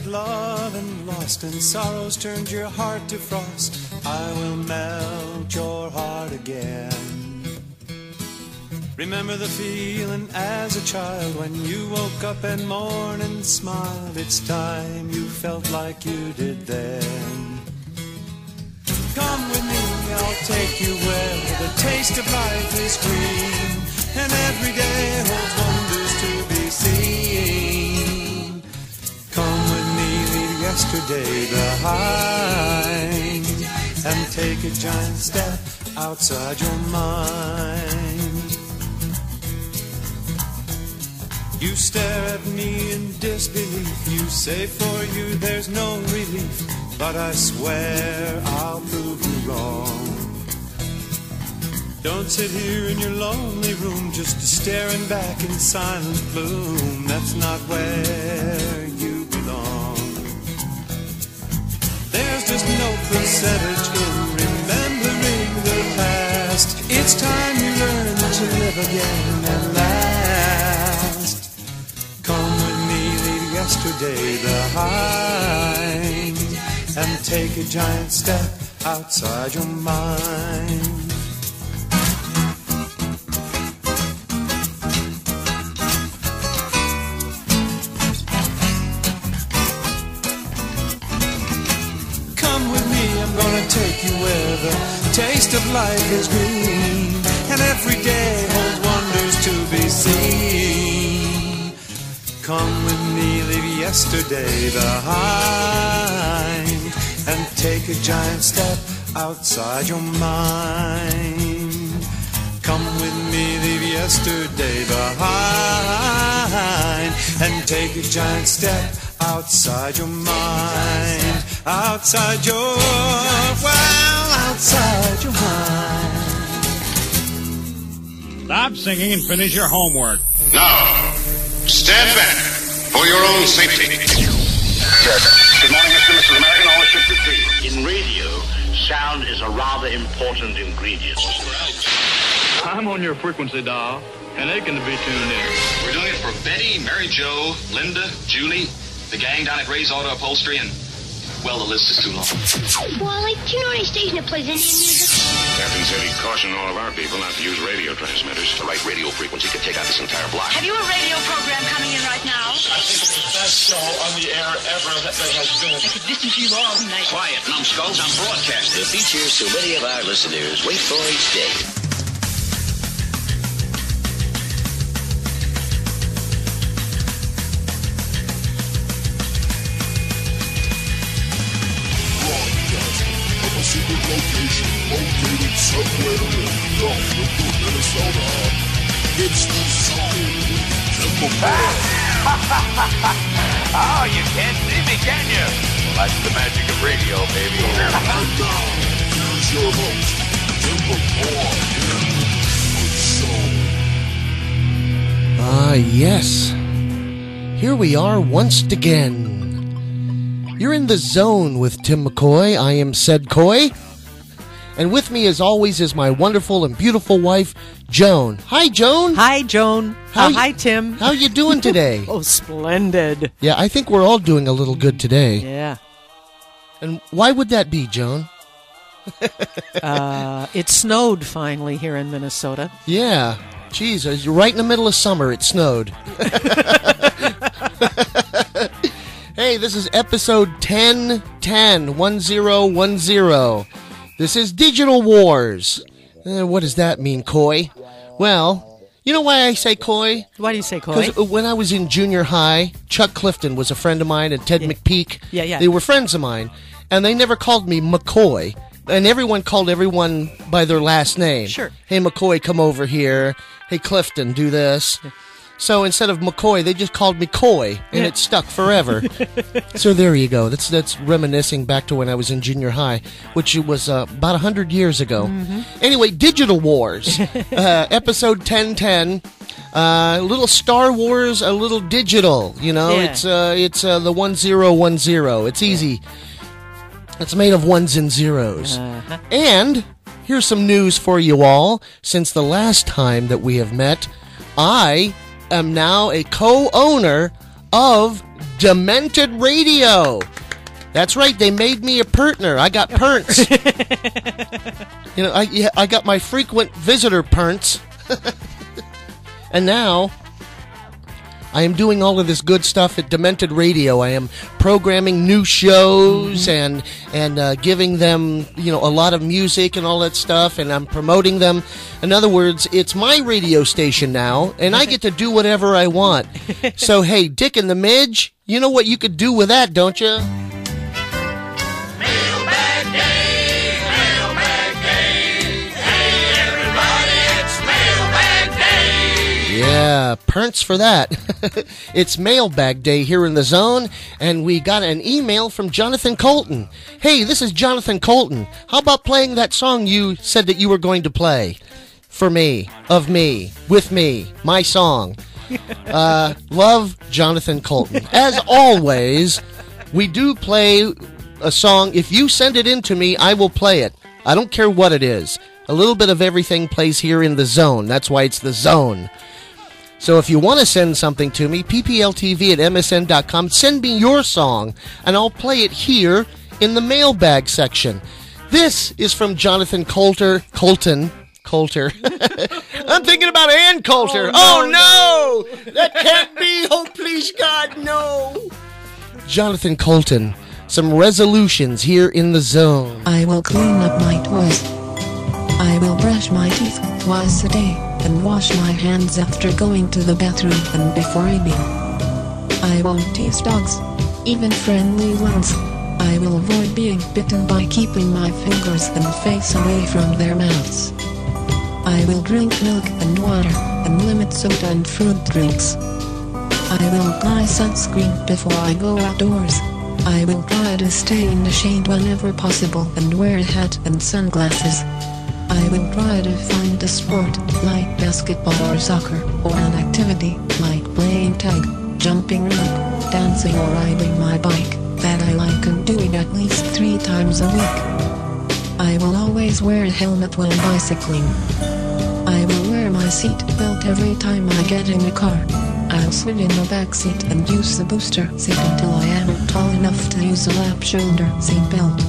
at love and lost, and sorrows turned your heart to frost. I will melt your heart again. Remember the feeling as a child when you woke up and morn and smiled. It's time you felt like you did then. Come with me, I'll take you where the taste of life is green, and every day holds wonders to be seen. Yesterday behind, and take a giant step outside your mind. You stare at me in disbelief. You say for you there's no relief. But I swear I'll prove you wrong. Don't sit here in your lonely room just staring back in silent gloom. That's not where you Just no percentage in remembering the past. It's time you learn to live again at last. Come with me, leave yesterday behind, and take a giant step outside your mind. Taste of life is green, and every day holds wonders to be seen. Come with me, leave yesterday behind, and take a giant step outside your mind. Come with me, leave yesterday behind, and take a giant step outside your mind. Outside your, well, outside your mind. Stop singing and finish your homework. Now, stand back for your own safety. Good morning, Mr. and Mrs. American. All ships at sea. In radio, sound is a rather important ingredient. I'm on your frequency dial, and they can be tuned in. We're doing it for Betty, Mary Jo, Linda, Julie, the gang down at Ray's Auto Upholstery, and, well, the list is too long. Wally, do you know any station that plays Indian music? Captain said he'd caution all of our people not to use radio transmitters. The right radio frequency could take out this entire block. Have you a radio program coming in right now? I think it's the best show on the air ever that there has been. I could listen to you all night. Quiet, numbskulls, I'm broadcasting. The features so many of our listeners wait for each day. Located somewhere in Gulfport, Minnesota. It's the Zone with Temple Oh, you can't see me, can you? Well, that's the magic of radio, baby. And now, here's your host, Temple Boy in the Zone. Ah, yes. Here we are once again. You're in the zone with Timm McCoy. I am said Coy. And with me, as always, is my wonderful and beautiful wife, Joan. Hi, Joan. Hi, Joan. How Uh, you- hi, Timm. How you doing today? Oh, splendid. yeah, I think we're all doing a little good today. Yeah. And why would that be, Joan? Uh, it snowed finally here in Minnesota. Yeah. Jeez, uh, you're right in the middle of summer. It snowed. hey, this is episode 1010, 1010. This is Digital Wars. Uh, what does that mean, Coy? Well, you know why I say Coy? Why do you say Coy? Because when I was in junior high, Chuck Clifton was a friend of mine, and Ted McPeak. Yeah, yeah. They were friends of mine, and they never called me McCoy. And everyone called everyone by their last name. Sure. Hey, McCoy, come over here. Hey, Clifton, do this. So instead of McCoy, they just called me Coy, and Yeah. it stuck forever. so there you go. That's that's reminiscing back to when I was in junior high, which was uh, about hundred years ago. Mm-hmm. Anyway, Digital Wars, uh, episode ten ten. Uh, a little Star Wars, a little digital. You know, Yeah. it's uh, it's uh, the one zero one zero. It's easy. It's made of ones and zeros. Uh-huh. And here's some news for you all. Since the last time that we have met, I am now a co owner of Demented Radio. That's right, they made me a partner. I got perns. you know, I, yeah, I got my frequent visitor perns. and now I am doing all of this good stuff at Demented Radio. I am programming new shows and and uh, giving them you know a lot of music and all that stuff, and I'm promoting them. In other words, it's my radio station now, and I get to do whatever I want. so hey, Dick and the Midge, you know what you could do with that, don't you? Yeah, perns for that. it's mailbag day here in the zone, and we got an email from Jonathan Coulton. Hey, this is Jonathan Coulton. How about playing that song you said that you were going to play? For me, of me, with me, my song. Uh, love Jonathan Coulton. As always, we do play a song. If you send it in to me, I will play it. I don't care what it is. A little bit of everything plays here in the zone. That's why it's the zone. So if you want to send something to me, ppltv at msn.com, send me your song, and I'll play it here in the mailbag section. This is from Jonathan Coulter, Colton, Coulter. I'm thinking about Ann Coulter. Oh, oh no, That can't be. Oh, please, God, no. Jonathan Coulton, some resolutions here in the zone. I will clean up my toys. I will brush my teeth twice a day and wash my hands after going to the bathroom and before I eating. I won't tease dogs, even friendly ones. I will avoid being bitten by keeping my fingers and face away from their mouths. I will drink milk and water and limit soda and fruit drinks. I will apply sunscreen before I go outdoors. I will try to stay in the shade whenever possible and wear a hat and sunglasses. I will try to find a sport like basketball or soccer or an activity like playing tag, jumping rope, dancing or riding my bike that I like and doing at least three times a week. I will always wear a helmet when bicycling. I will wear my seat belt every time I get in a car. I'll sit in the back seat and use the booster seat until I am tall enough to use a lap shoulder seat belt.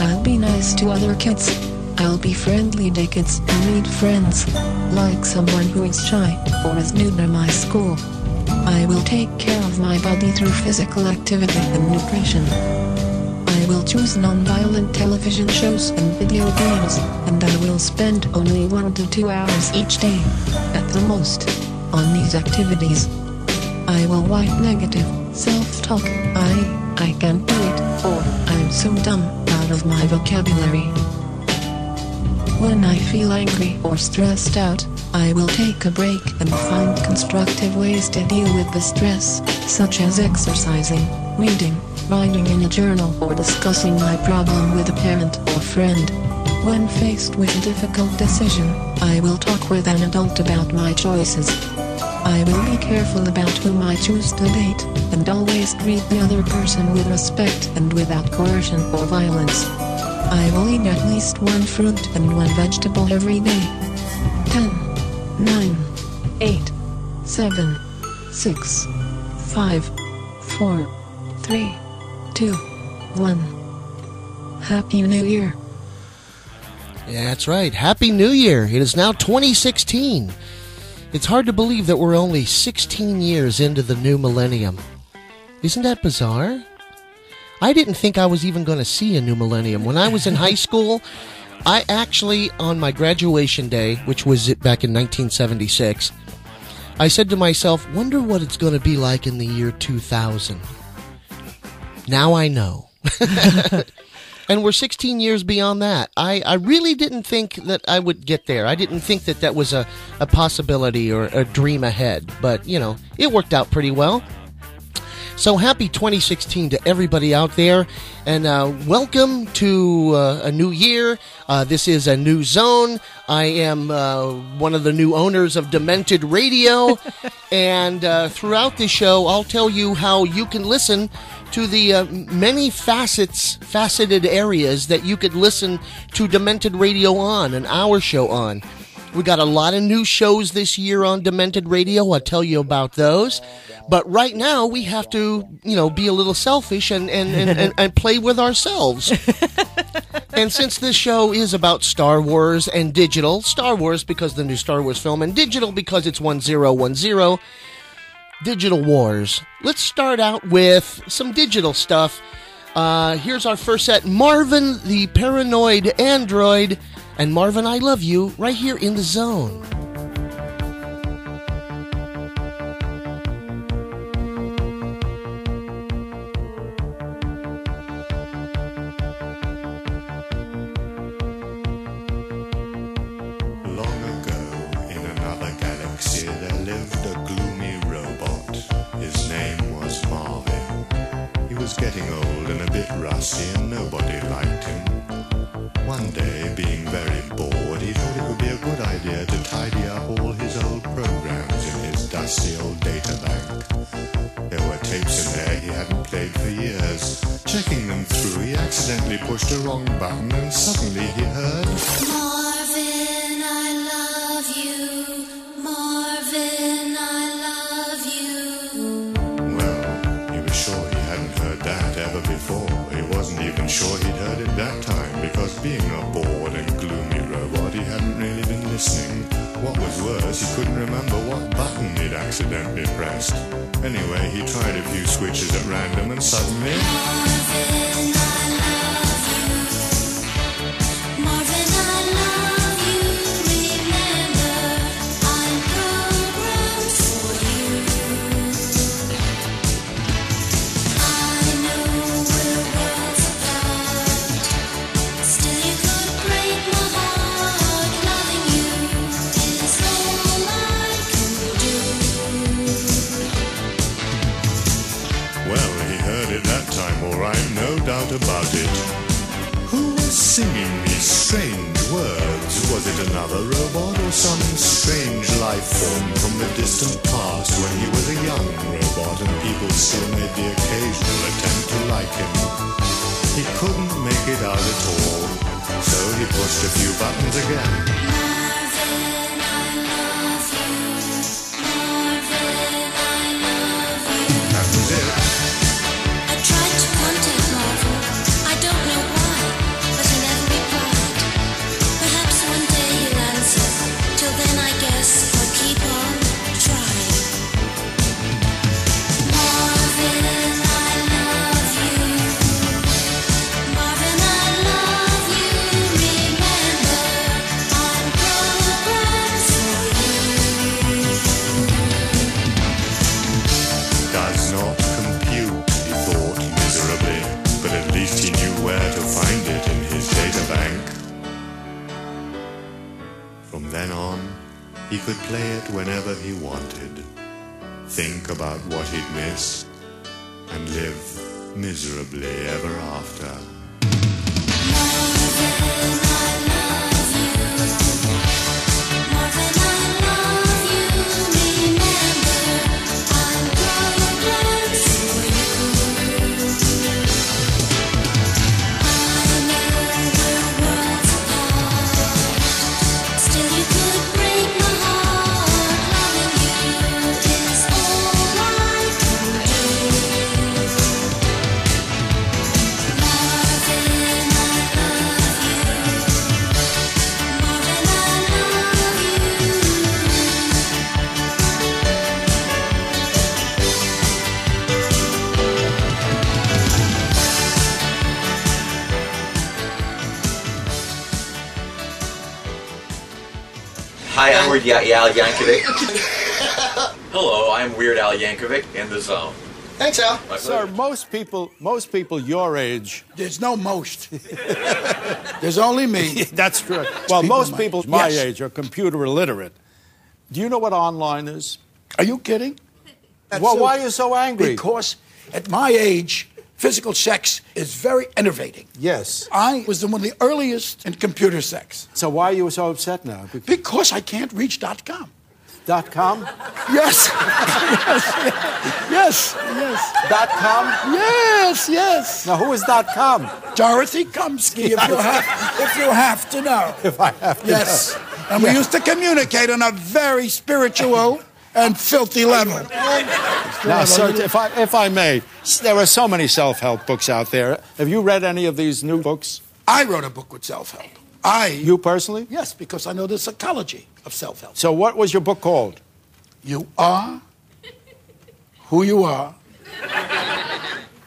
I'll be nice to other kids. I'll be friendly kids and meet friends, like someone who is shy or is new to my school. I will take care of my body through physical activity and nutrition. I will choose non-violent television shows and video games, and I will spend only one to two hours each day, at the most, on these activities. I will wipe negative self-talk. I, I can't do it, or I'm so dumb, out of my vocabulary. When I feel angry or stressed out, I will take a break and find constructive ways to deal with the stress, such as exercising, reading, writing in a journal, or discussing my problem with a parent or friend. When faced with a difficult decision, I will talk with an adult about my choices. I will be careful about whom I choose to date, and always treat the other person with respect and without coercion or violence. I will eat at least one fruit and one vegetable every day. 10, 9, 8, 7, 6, 5, 4, 3, 2, 1. Happy New Year. Yeah, that's right. Happy New Year. It is now 2016. It's hard to believe that we're only 16 years into the new millennium. Isn't that bizarre? I didn't think I was even going to see a new millennium. When I was in high school, I actually, on my graduation day, which was back in 1976, I said to myself, wonder what it's going to be like in the year 2000. Now I know. and we're 16 years beyond that. I, I really didn't think that I would get there. I didn't think that that was a, a possibility or a dream ahead. But, you know, it worked out pretty well. So happy 2016 to everybody out there, and uh, welcome to uh, a new year. Uh, this is a new zone. I am uh, one of the new owners of Demented Radio, and uh, throughout this show, I'll tell you how you can listen to the uh, many facets, faceted areas that you could listen to Demented Radio on, an hour show on. We got a lot of new shows this year on Demented Radio. I'll tell you about those. But right now, we have to, you know, be a little selfish and, and, and, and, and play with ourselves. and since this show is about Star Wars and digital, Star Wars because the new Star Wars film, and digital because it's 1010, Digital Wars. Let's start out with some digital stuff. Uh, here's our first set Marvin the Paranoid Android. And Marvin, I love you right here in the zone. Pushed a wrong button, and suddenly he heard. Marvin, I love you. Marvin, I love you. Well, he was sure he hadn't heard that ever before. He wasn't even sure he'd heard it that time, because being a bored and gloomy robot, he hadn't really been listening. What was worse, he couldn't remember what button he'd accidentally pressed. Anyway, he tried a few switches at random and suddenly. Marvin, doubt about it. Who was singing these strange words? Was it another robot or some strange life form from the distant past when he was a young robot and people still made the occasional attempt to like him? He couldn't make it out at all, so he pushed a few buttons again. Think about what he'd missed, and live miserably ever after. Hi, I'm Weird Ya- Al Yankovic. Hello, I'm Weird Al Yankovic in the zone. Thanks, Al. My Sir, most people, most people your age. There's no most. There's only me. That's true. Well, people most my- people my Yes. age are computer illiterate. Do you know what online is? Are you kidding? Well, why are you so angry? Because at my age, physical sex is very enervating. Yes. I was the one of the earliest in computer sex. So why are you so upset now? Because I can't reach dot com. Dot com? Yes. yes. Yes. Yes. Dot com? Yes. Yes. Now, who is dot com? Dorothy Kumsky, if you have, if you have to know. If I have to Yes. know. And we used to communicate on a very spiritual and filthy level. Now, sir, if I, if I may, there are so many self help books out there. Have you read any of these new books? I wrote a book with self help. I. You personally? Yes, because I know the psychology of self help. So, what was your book called? You are who you are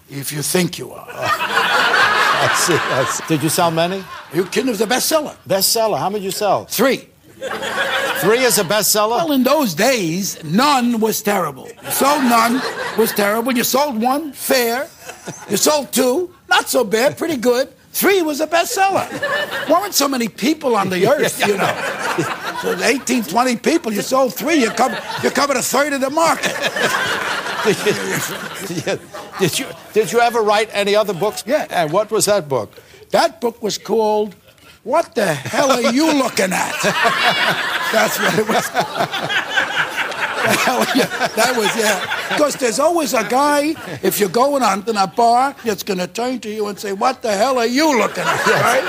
if you think you are. I see, I see. Did you sell many? You kidding? It was a bestseller. Bestseller. How many did you sell? Three. Three is a bestseller? Well, in those days, none was terrible. You sold none was terrible. You sold one, fair. You sold two, not so bad, pretty good. Three was a bestseller. Weren't so many people on the earth, you know. So 18, 20 people, you sold three, you, cover, you covered a third of the market. did, you, did you ever write any other books? Yeah. And what was that book? That book was called What the Hell Are You Looking At? That's what it was. That was yeah. Because there's always a guy, if you're going on in a bar, that's going to turn to you and say, "What the hell are you looking at?" Right?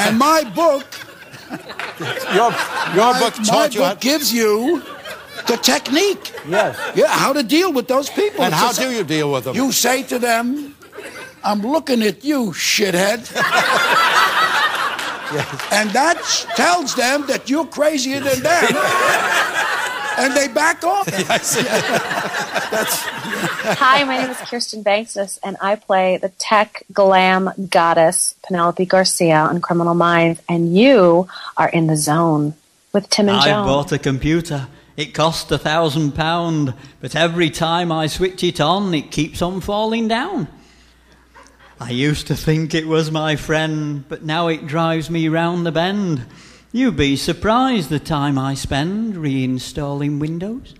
And my book, your your my, book my taught you book gives you the technique. Yes. Yeah, how to deal with those people. And It's how just- do you deal with them? You say to them, "I'm looking at you, shithead." And that tells them that you're crazier than them. and they back off. Yes. Hi, my name is Kirsten Vangsness, and I play the tech glam goddess Penelope Garcia on Criminal Minds, and you are in the zone with Timm and I Joan. bought a computer. It cost a thousand pound, but every time I switch it on, it keeps on falling down. I used to think it was my friend, but now it drives me round the bend. You'd be surprised the time I spend reinstalling Windows.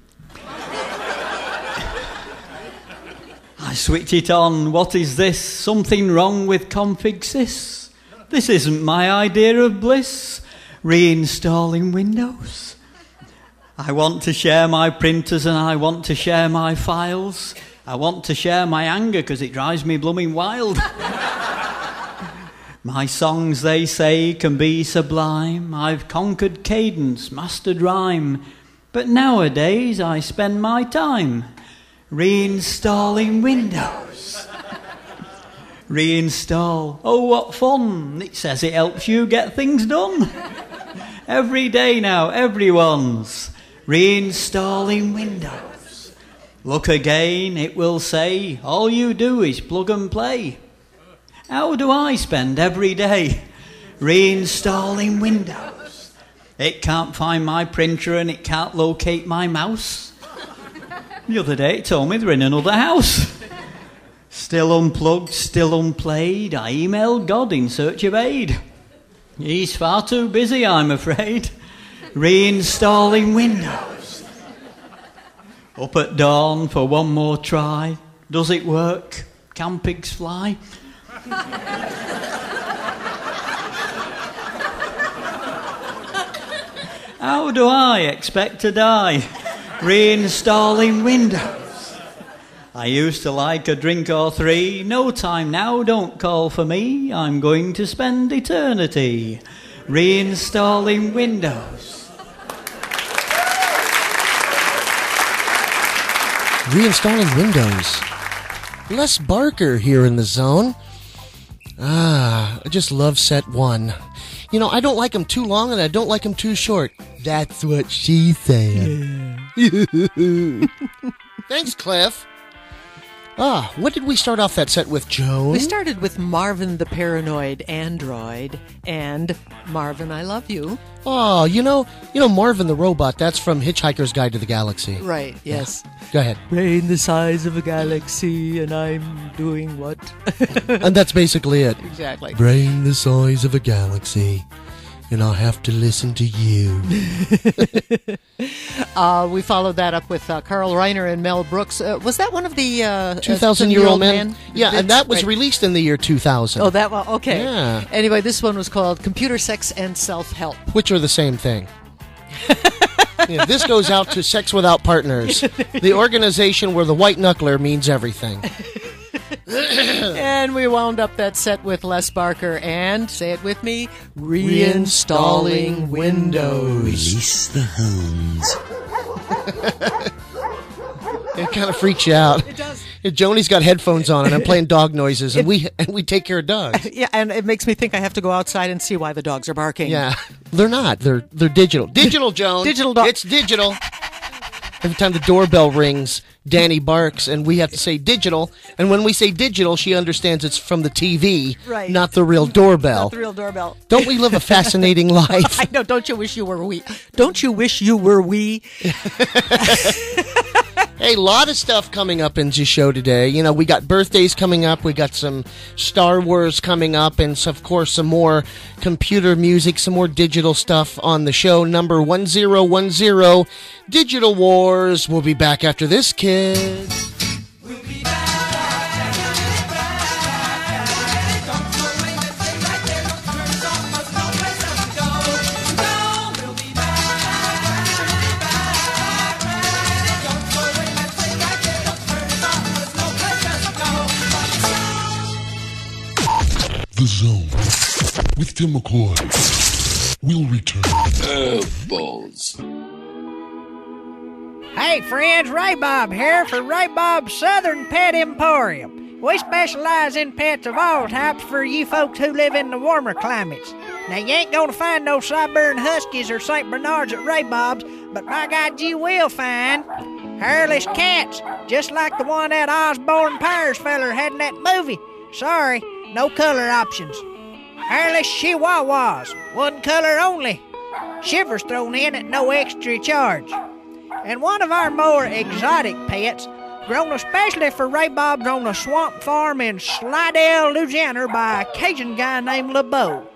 I switch it on. What is this? Something wrong with config sys. This isn't my idea of bliss. Reinstalling Windows. I want to share my printers and I want to share my files. I want to share my anger because it drives me blooming wild. my songs, they say, can be sublime. I've conquered cadence, mastered rhyme. But nowadays I spend my time reinstalling Windows. Reinstall. Oh, what fun! It says it helps you get things done. Every day now, everyone's reinstalling Windows. Look again, it will say, all you do is plug and play. How do I spend every day reinstalling Windows? It can't find my printer and it can't locate my mouse. The other day it told me they're in another house. Still unplugged, still unplayed. I emailed God in search of aid. He's far too busy, I'm afraid, reinstalling Windows. Up at dawn for one more try. Does it work? Can pigs fly? How do I expect to die? Reinstalling Windows. I used to like a drink or three. No time now, don't call for me. I'm going to spend eternity reinstalling Windows. Reinstalling Windows. Les Barker here in the zone. Ah, I just love set one. You know, I don't like them too long and I don't like them too short. That's what she said. Thanks, Cliff. Ah, what did we start off that set with, Joan? We started with Marvin the Paranoid Android and Marvin I Love You. Oh, you know, you know Marvin the robot. That's from Hitchhiker's Guide to the Galaxy. Right, yes. Go ahead. Brain the size of a galaxy, and I'm doing what? and that's basically it. Exactly. Brain the size of a galaxy, and I'll have to listen to you. uh, we followed that up with uh, Carl Reiner and Mel Brooks. Uh, was that one of the uh, 2000 year old man? Yeah, bits? and that was Right. released in the year 2000. Oh, that one. Okay. Yeah. Anyway, this one was called Computer Sex and Self Help. Which are the same thing. Yeah, this goes out to Sex Without Partners, the organization where the white knuckler means everything. and we wound up that set with Les Barker and, say it with me, reinstalling Windows. Release the hounds. it kind of freaks you out. It does. Joni's got headphones on and I'm playing dog noises, and we and we take care of dogs. Yeah, and it makes me think I have to go outside and see why the dogs are barking. Yeah, they're not. They're they're digital. Digital, Joan. Digital dog. It's digital. Every time the doorbell rings, Danny barks, and we have to say digital. And when we say digital, she understands it's from the TV, Right. not the real doorbell. Not the real doorbell. Don't we live a fascinating life? I know. Don't you wish you were we? Don't you wish you were we? Hey, a lot of stuff coming up in the show today. You know, we got birthdays coming up, we got some Star Wars coming up, and of course, some more computer music, some more digital stuff on the show. Number 1010, Digital Wars. We'll be back after this, kids. The Zone with Timm McCoy. We'll return. Oh, balls. Hey friends, Ray Bob here for Ray Bob's Southern Pet Emporium. We specialize in pets of all types for you folks who live in the warmer climates. Now you ain't gonna find no Siberian Huskies or St. Bernards at Ray Bob's, but by God you will find hairless cats, just like the one that Austin Powers feller had in that movie. Sorry, no color options. Hairless chihuahuas, one color only. Shivers thrown in at no extra charge. And one of our more exotic pets, grown especially for Ray Bob's on a swamp farm in Slidell, Louisiana by a Cajun guy named LeBeau.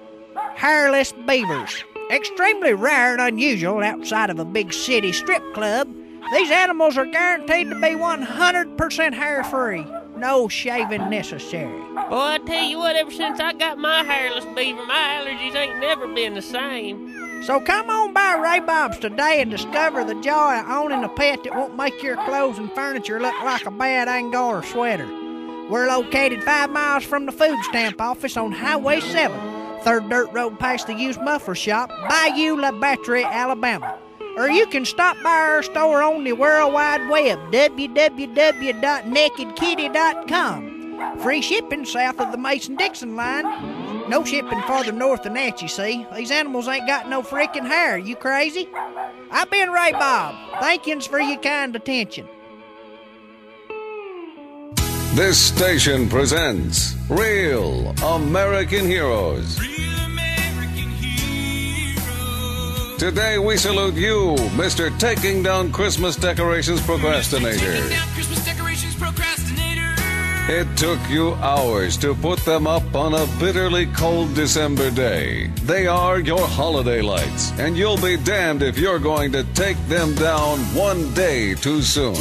Hairless beavers. Extremely rare and unusual outside of a big city strip club. These animals are guaranteed to be 100% hair free. No shaving necessary. Boy, I tell you what, ever since I got my hairless beaver, my allergies ain't never been the same. So come on by Ray Bob's today and discover the joy of owning a pet that won't make your clothes and furniture look like a bad Angora sweater. We're located five miles from the food stamp office on Highway 7, third dirt road past the used muffler shop, Bayou La Batre, Alabama. Or you can stop by our store on the World Wide Web, www.nakedkitty.com. Free shipping south of the Mason Dixon line. No shipping farther north than that, you see. These animals ain't got no freaking hair. You crazy? I've been Ray Bob. Thank yous for your kind attention. This station presents Real American Heroes. Today we salute you, Mr. Taking Down Christmas Decorations Procrastinator. It took you hours to put them up on a bitterly cold December day. They are your holiday lights, and you'll be damned if you're going to take them down one day too soon.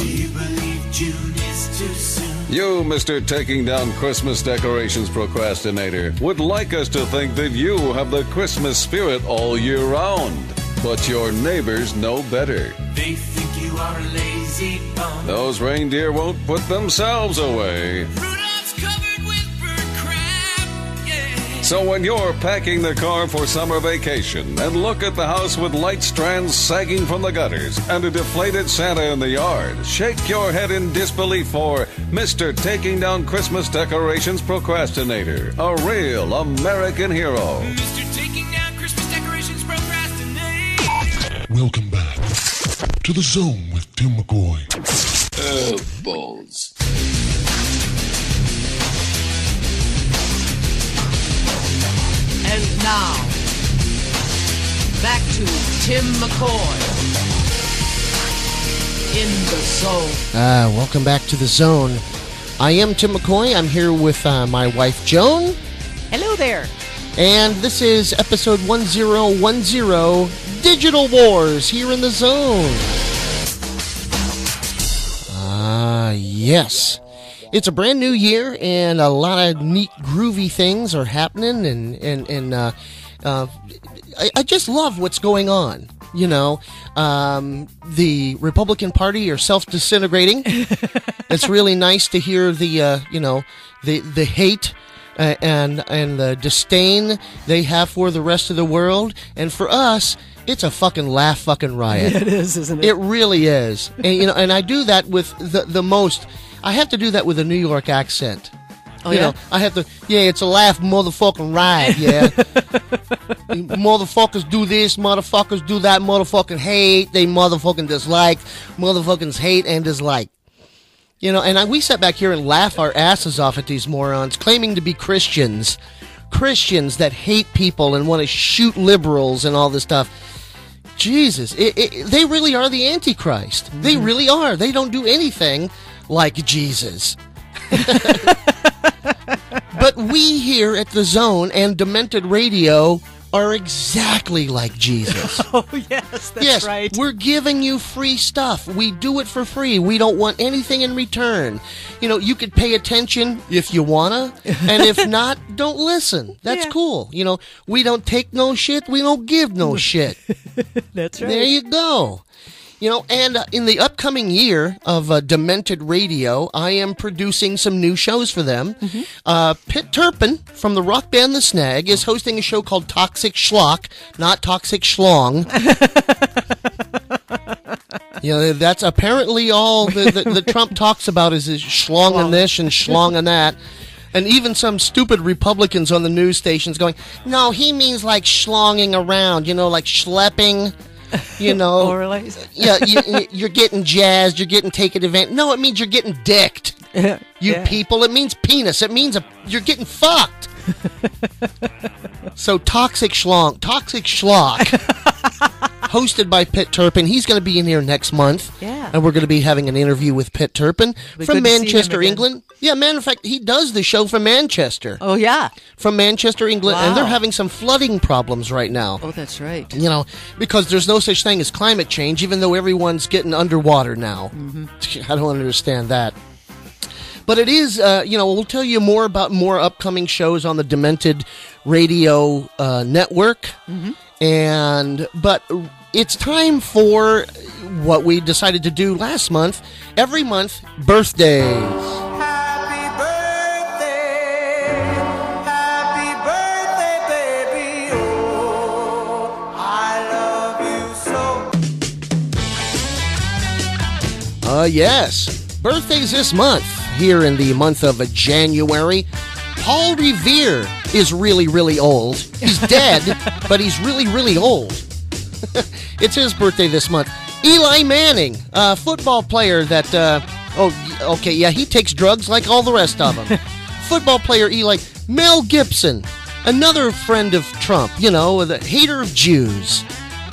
You, Mr. Taking Down Christmas Decorations Procrastinator, would like us to think that you have the Christmas spirit all year round. But your neighbors know better. They think you are a lazy bum. Those reindeer won't put themselves away. Rudolph's covered with bird crap. Yeah. So when you're packing the car for summer vacation and look at the house with light strands sagging from the gutters and a deflated Santa in the yard, shake your head in disbelief for Mr. Taking Down Christmas Decorations Procrastinator, a real American hero. Mr. Welcome back to the Zone with Timm McCoy. Oh, balls. And now, back to Timm McCoy in the zone. Ah, welcome back to the zone. I am Timm McCoy. I'm here with uh, my wife Joan, Hello there. And this is episode 1010 Digital Wars here in the zone. Ah, yes. It's a brand new year, and a lot of neat, groovy things are happening, and and and uh, uh, I, I just love what's going on. You know, um, the Republican Party are self disintegrating. it's really nice to hear the uh, you know the the hate uh, and and the disdain they have for the rest of the world, and for us, it's a fucking laugh fucking riot. It is, isn't it? It really is, and you know, and I do that with the the most. I have to do that with a New York accent. Oh, you yeah? know, I have to. Yeah, it's a laugh, motherfucking riot. Yeah, motherfuckers do this, motherfuckers do that, motherfucking hate, they motherfucking dislike, motherfuckers hate and dislike. You know, and I, we sat back here and laugh our asses off at these morons claiming to be Christians. Christians that hate people and want to shoot liberals and all this stuff. Jesus, it, it, they really are the Antichrist. They mm-hmm. really are. They don't do anything like Jesus. but we here at the Zone and Demented Radio are exactly like Jesus. Oh yes, that's yes, right. we're giving you free stuff. We do it for free. We don't want anything in return. You know, you could pay attention if you wanna, and if not, don't listen. That's Yeah. cool. You know, we don't take no shit. We don't give no shit. That's right. There you go. You know, and uh, in the upcoming year of uh, Demented Radio, I am producing some new shows for them. Uh, Pitt Turpin from the rock band The Snag is hosting a show called Toxic Schlock, not Toxic Schlong. you know, that's apparently all the, the, the Trump talks about is, is schlong and this and schlong and that. And even some stupid Republicans on the news stations going, no, he means like schlonging around, you know, like schlepping. You know, yeah, you, you're getting jazzed, you're getting taken advantage. No, it means you're getting dicked. You Yeah. people, it means penis. It means a, you're getting fucked. so toxic schlong, toxic schlock, hosted by Pitt Turpin. He's going to be in here next month. Yeah. and we're going to be having an interview with Pitt Turpin from good to see him Manchester. England. Yeah, matter of fact, he does the show from Manchester. Oh yeah. From Manchester, England, and they're having some flooding problems right now. Oh, that's right. You know, because there's no such thing as climate change, even though everyone's getting underwater now. I don't understand that. But it is, uh, you know, we'll tell you more about more upcoming shows on the Demented Radio uh, Network. And, but it's time for what we decided to do last month. Every month, birthdays. Happy birthday, happy birthday, baby. Oh, I love you so. Uh, yes. Birthdays this month, here in the month of January. Paul Revere is really, really old. He's dead, but he's really, really old. it's his birthday this month. Eli Manning, a football player that, uh, oh, okay, yeah, he takes drugs like all the rest of them. football player Eli. Mel Gibson, another friend of Trump, you know, the hater of Jews.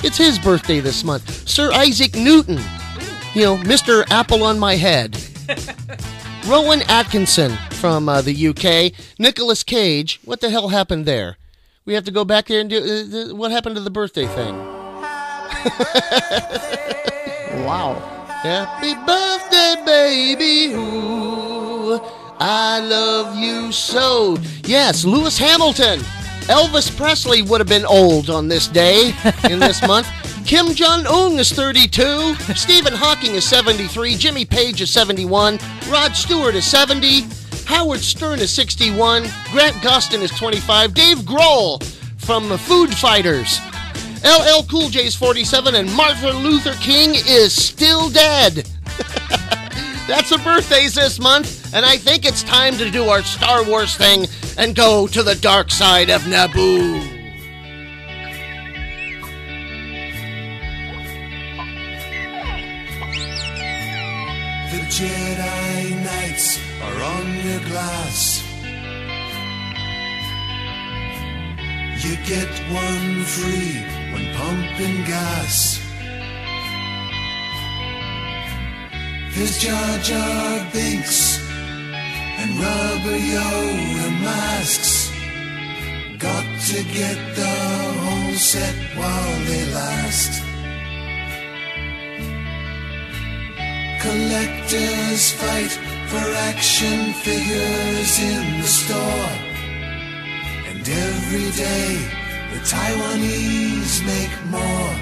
It's his birthday this month. Sir Isaac Newton, you know, Mr. Apple on my head. Rowan Atkinson from uh, the UK. Nicolas Cage. What the hell happened there? We have to go back there and do. Uh, uh, what happened to the birthday thing? wow. Happy birthday, baby. Ooh, I love you so. Yes, Lewis Hamilton. Elvis Presley would have been old on this day in this month. Kim Jong Un is 32. Stephen Hawking is 73. Jimmy Page is 71. Rod Stewart is 70. Howard Stern is 61. Grant Gustin is 25. Dave Grohl from the Foo Fighters. LL Cool J is 47. And Martin Luther King is still dead. That's the birthdays this month, and I think it's time to do our Star Wars thing and go to the dark side of Naboo. The Jedi Knights are on your glass. You get one free when pumping gas. There's Jar Jar Binks and Rubber Yoda masks. Got to get the whole set while they last. Collectors fight for action figures in the store. And every day the Taiwanese make more.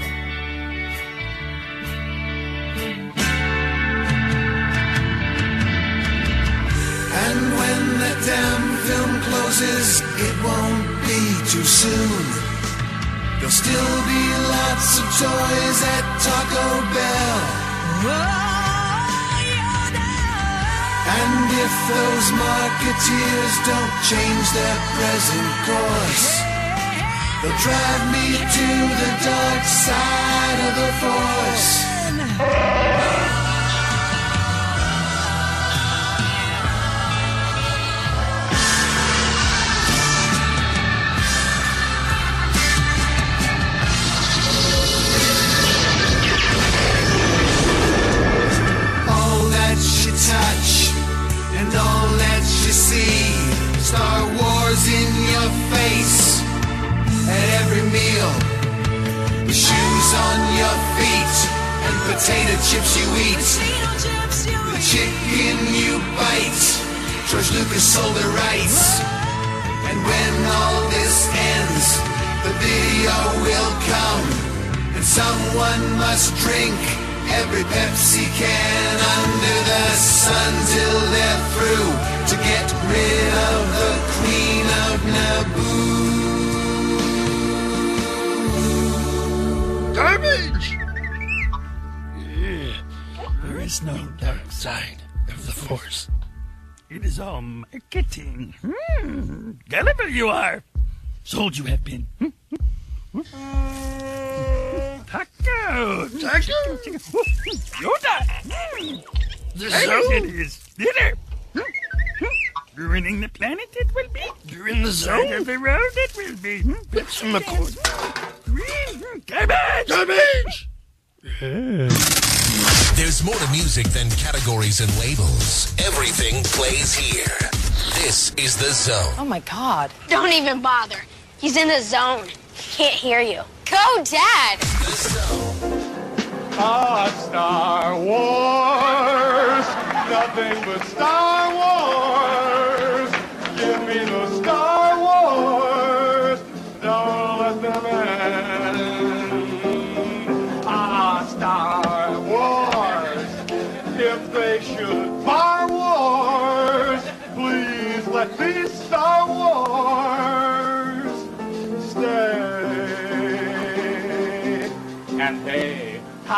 And when the damn film closes, it won't be too soon. There'll still be lots of toys at Taco Bell. And if those marketeers don't change their present course they'll drive me to the dark side of the force. all that you touch and all that you see. Star Wars in your face at every meal. The shoes on your feet and potato chips you eat. The chicken you bite. George Lucas sold the rights. And when all this ends, the video will come. And someone must drink every Pepsi can under the sun till they're through to get rid of the Queen of Naboo. Garbage! There is no dark side of the Force. It is all marketing. Hmm. Gulliver you are. Sold you have been. Hmm. Taco! Taco! Yoda! Hmm. The zone. it is. Dinner! Ruining the planet it will be. You're in the Side zone. of the road it will be. Hmm. Pepsi McCoy. Green. Hmm. Garbage! Garbage! There's more to music than categories and labels. Everything plays here. This is The Zone. Oh my god. Don't even bother. He's in the zone. Can't hear you. Go, Dad! Ah, Star Wars. Nothing but Star Wars.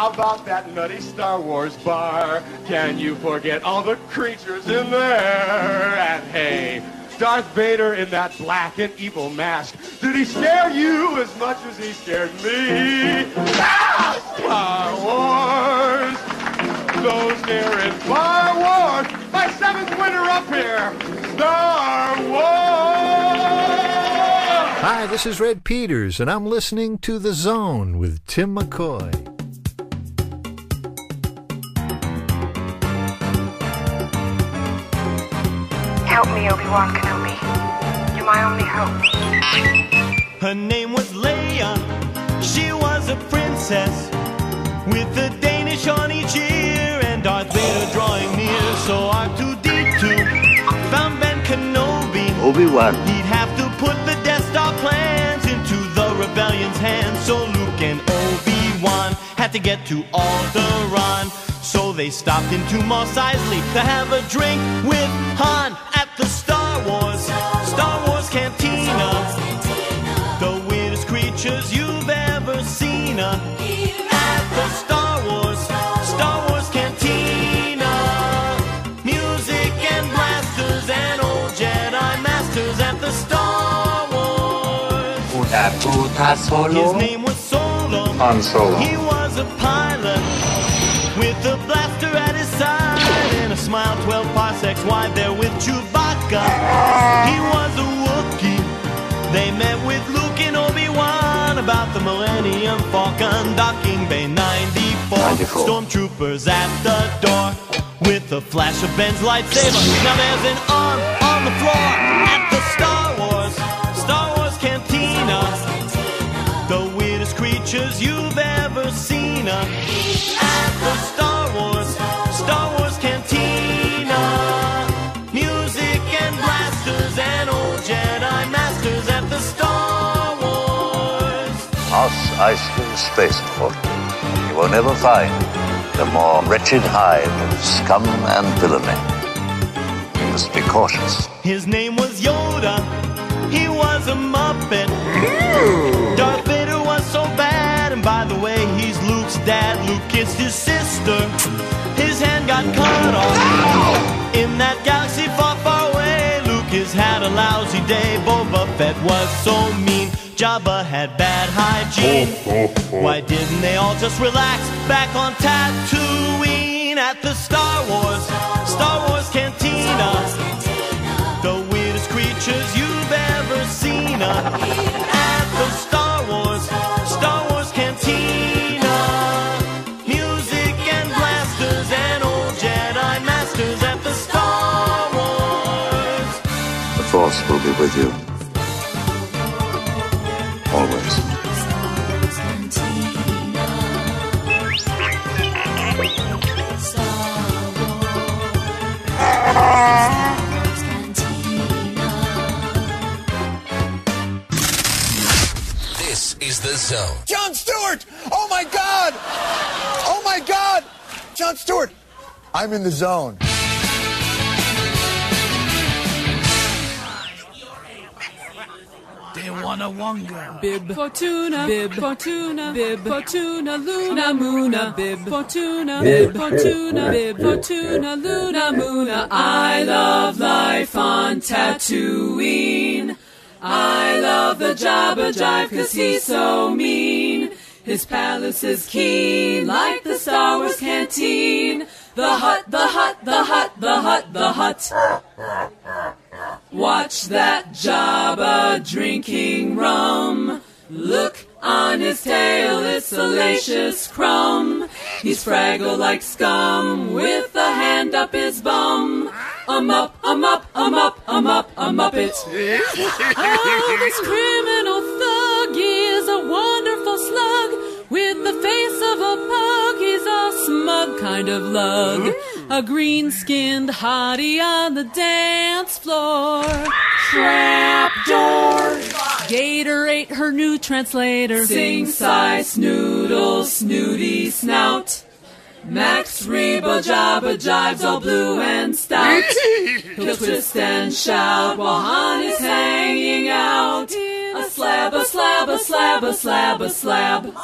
How about that nutty Star Wars bar? Can you forget all the creatures in there? And hey, Darth Vader in that black and evil mask. Did he scare you as much as he scared me? Ah, Star Wars! Those near in Star Wars! My seventh winner up here! Star Wars! Hi, this is Red Peters, and I'm listening to The Zone with Timm McCoy. Help me, Obi-Wan Kenobi. You're my only hope. Her name was Leia. She was a princess with a Danish on each ear and Darth Vader drawing near. So R2D2 found Ben Kenobi. Obi-Wan. He'd have to put the Death Star plans into the rebellion's hands. So Luke and Obi-Wan had to get to Alderaan. So they stopped into Mos Eisley to have a drink with Han at the Star Wars, Star Wars Cantina. The weirdest creatures you've ever seen uh, at the Star Wars, Star Wars Cantina. Music and blasters and old Jedi masters at the Star Wars. Una puta His name was Solo. Han Solo. He was a pilot with a blaster at his side and a smile 12 parsecs wide there with Chewbacca. He was a Wookiee. They met with Luke and Obi-Wan about the Millennium Falcon docking Bay 94. 94. Stormtroopers at the door with a flash of Ben's lightsaber. Now there's an arm on the floor at the Star Wars, Star Wars Cantina. The weirdest creatures you've ever seen at the Star Wars, Mos Eisley Spaceport. You will never find a more wretched hive of scum and villainy. In the must be cautious. His name was Yoda. He was a Muppet. Darth Vader was so bad, and by the way, he's Luke's dad. Luke kissed his sister. His hand got cut off. In that galaxy far, far Lucas had a lousy day. Boba Fett was so mean. Jabba had bad hygiene. Oh, oh, oh. Why didn't they all just relax back on Tatooine at the Star Wars, Star Wars Cantina? The weirdest creatures you've ever seen at the Star The Force will be with you. Always. This is the zone. John Stewart! Oh my God! Oh my God! John Stewart! I'm in the zone. They wanna wonga. Bib Fortuna. Bib Fortuna. Bib Fortuna. Luna Moona. Bib Fortuna. Bib Fortuna. Bib Fortuna. Luna Moona. I love life on Tatooine. I love the Jabba Jive cause he's so mean. His palace is keen like the Star Wars canteen. The hut, the hut, the hut, the hut, the hut. Watch that Jabba drinking rum. Look on his tail, it's salacious crumb. He's fraggle like scum with a hand up his bum. Um up, um up, um up, um up, um up it. Oh, this criminal thug is a wonderful slug. With the face of a pug, he's a smug kind of lug. A green skinned hottie on the dance floor. Trapdoor. Gator ate her new translator. Sing, sigh, snoodle, snooty snout. Max Rebo Jabba jives all blue and stout. He'll twist and shout while Han is hanging out. A slab, a slab, a slab, a slab, a slab.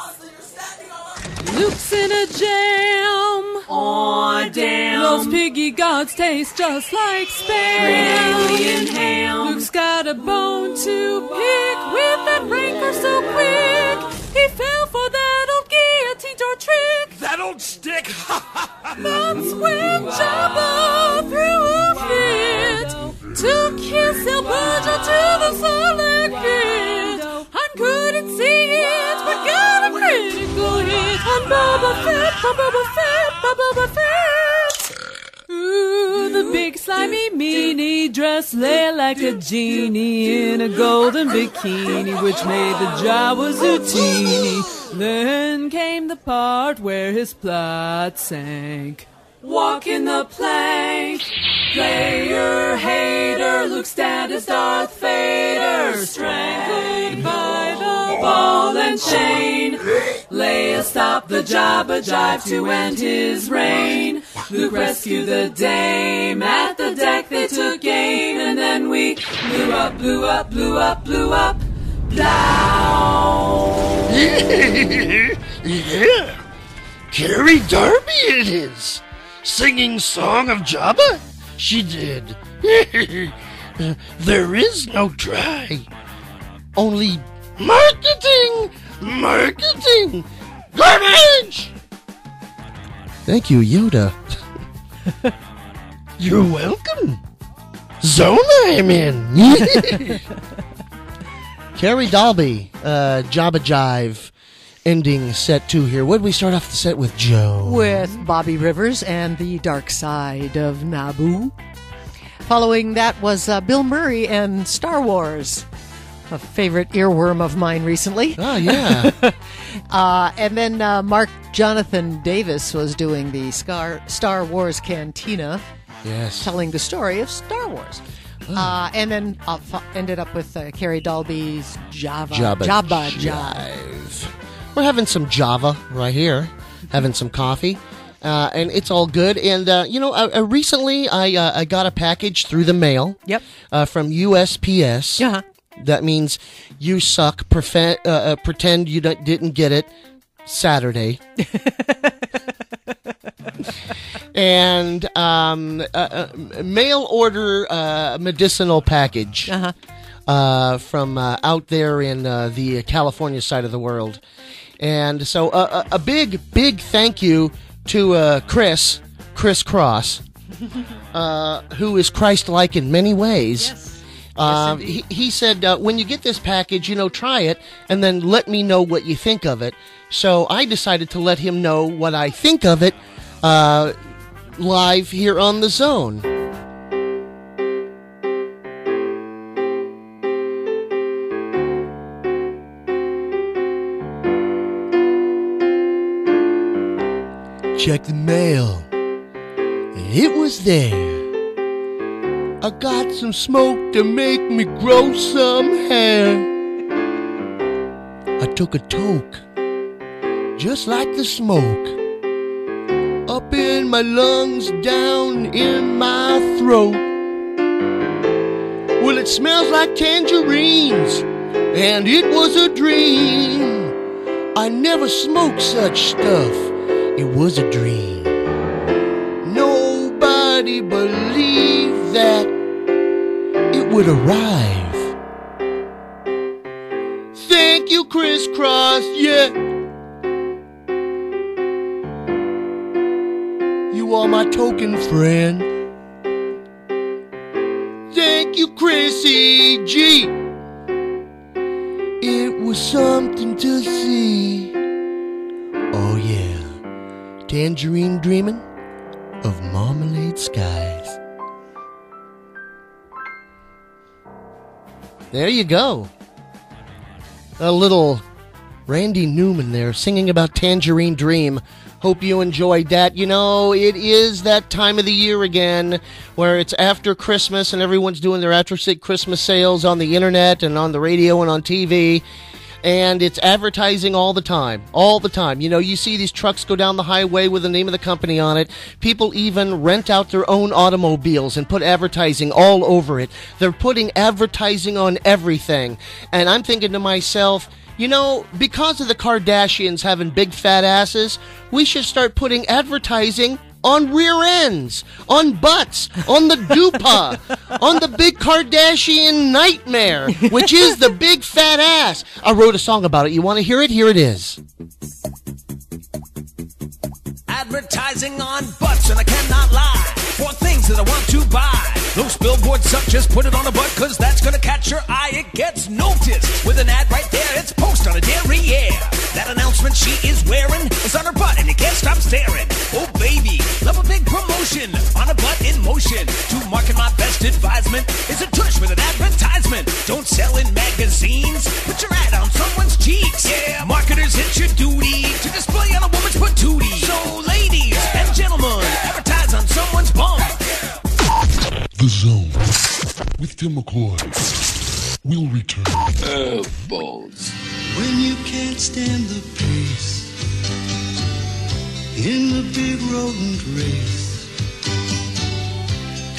Luke's in a jam. Aw, damn. Those piggy gods taste just like spam. Alien ham. Luke's got a bone to pick with that rancor so quick. He fell for that old guillotine door trick. That old stick! Ha ha ha. That's when Jabba threw a fit to kiss El Burja to the solid pit. Couldn't see it, but got a critical hit on Boba Fett, Boba Fett, Boba Fett. Ooh, the big slimy meanie dressed lay like a genie in a golden bikini, which made the Jawa zootini. Then came the part where his plot sank. Walking the plank, player hater, Luke stand as Darth Vader, strangled by the ball and chain. Leia stopped the Jabba Jive to end his reign. Luke rescued the dame at the deck. They took aim, and then we blew up, blew up, blew up, blew up. Blow. yeah. Carrie Darby it is. Singing Song of Jabba? She did. there is no try. Only marketing! Marketing! Garbage! Thank you, Yoda. You're welcome. Zone I'm in. Carrie Dalby, uh, Jabba Jive, ending set two here. What did we start off the set with, Joe? with Bobby Rivers and the Dark Side of Naboo. Following that was uh, Bill Murray and Star Wars, a favorite earworm of mine recently. Oh, yeah. uh, and then uh, Mark Jonathan Davis was doing the Scar- Star Wars Cantina, Yes. telling the story of Star Wars. Uh, and then uh, fo- ended up with uh, Carrie Dalby's Java, Jabba, Jabba Jive. We're having some Java right here, having some coffee. Uh, and it's all good. And uh, you know, uh, recently I uh, I got a package through the mail. Yep. Uh, from USPS. Yeah. That means you suck. Prefe- uh, pretend you didn't get it. Saturday. and um, uh, uh, mail order uh, medicinal package uh from uh, out there in uh, the California side of the world. And so uh, a, a big, big thank you to uh, Chris, Chris Cross, uh, who is Christ like in many ways. Uh, he, he said, uh, when you get this package, you know, try it and then let me know what you think of it. So I decided to let him know what I think of it uh, live here on the zone. Check the mail. It was there. I got some smoke to make me grow some hair. I took a toke, just like the smoke, up in my lungs, down in my throat. Well, it smells like tangerines, and it was a dream. I never smoked such stuff, it was a dream. Nobody believed that it would arrive. Thank you, crisscross, yeah. You are my token friend. Thank you, Chrissy G. It was something to see. Tangerine dreaming of marmalade skies. There you go. A little Randy Newman there singing about Tangerine Dream. Hope you enjoyed that. You know, it is that time of the year again where it's after Christmas and everyone's doing their after Christmas sales on the internet and on the radio and on TV. And it's advertising all the time. All the time. You know, you see these trucks go down the highway with the name of the company on it. People even rent out their own automobiles and put advertising all over it. They're putting advertising on everything. And I'm thinking to myself, you know, because of the Kardashians having big fat asses, we should start putting advertising on rear ends, on butts, on the dupa, on the big Kardashian nightmare, which is the big fat ass. I wrote a song about it. You want to hear it? Here it is. Advertising on butts, and I cannot lie. For things that I want to buy. Those billboards suck, just put it on a butt, cause that's gonna catch your eye. It gets noticed. With an ad right there, it's post on a derriere. That announcement she is wearing is on her butt, and you can't stop staring. Oh, baby, love a big promotion on a butt in motion. To market my best advisement is a tush with an advertisement. Don't sell in magazines, put your ad on someone's cheeks. Yeah, Timm McCoy. We'll return. Oh, balls. When you can't stand the pace in the big rodent race,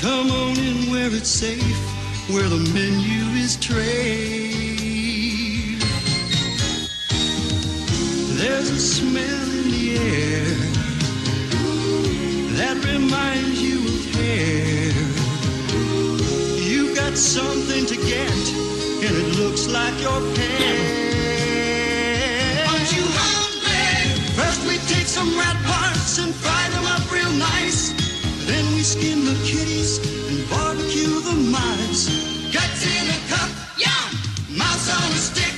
come on in where it's safe, where the menu is trade. There's a smell in the air that reminds you of hair. Got something to get, and it looks like your pants. Aren't you hungry? First we take some rat parts and fry them up real nice. Then we skin the kitties and barbecue the mice. Guts in a cup, yum! Mouse on a stick,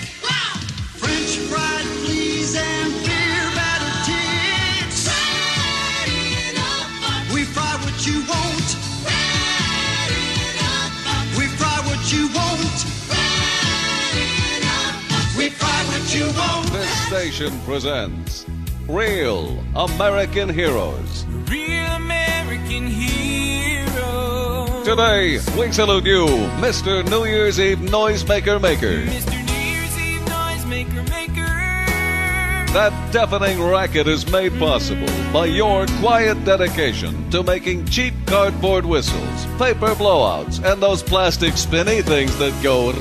station presents Real American Heroes. Real American hero. Today, we salute you, Mr. New Year's Eve Noisemaker Maker. Mr. New Year's Eve noisemaker maker. That deafening racket is made possible by your quiet dedication to making cheap cardboard whistles, paper blowouts, and those plastic spinny things that go.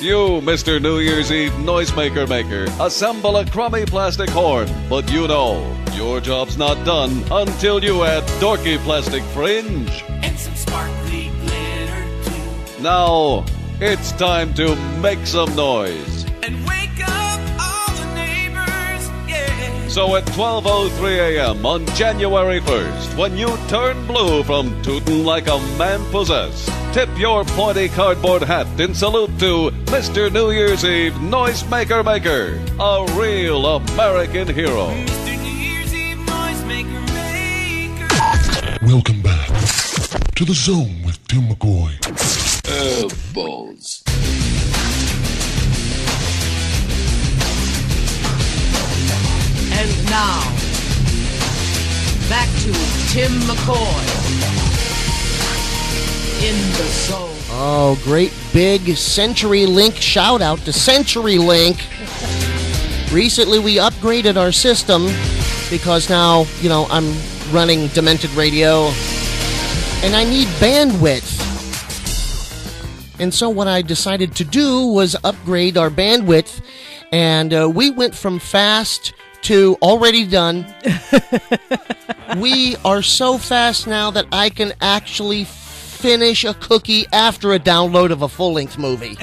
You, Mr. New Year's Eve noisemaker maker, assemble a crummy plastic horn, but you know your job's not done until you add dorky plastic fringe. And some sparkly glitter too. Now, it's time to make some noise. And wake up all the neighbors, yeah. So at 12:03 a.m. on January 1st, when you turn blue from tootin' like a man possessed, tip your pointy cardboard hat in salute to Mr. New Year's Eve Noisemaker Maker, a real American hero. Mr. New Year's Eve noisemaker maker. Welcome back to the zone with Timm McCoy. Balls. And now, back to Timm McCoy in the zone. Oh, great big CenturyLink shout out to CenturyLink. Recently, we upgraded our system because now, you know, I'm running Demented Radio and I need bandwidth. And so, what I decided to do was upgrade our bandwidth, and uh, we went from fast to already done. we are so fast now that I can actually finish a cookie after a download of a full length movie.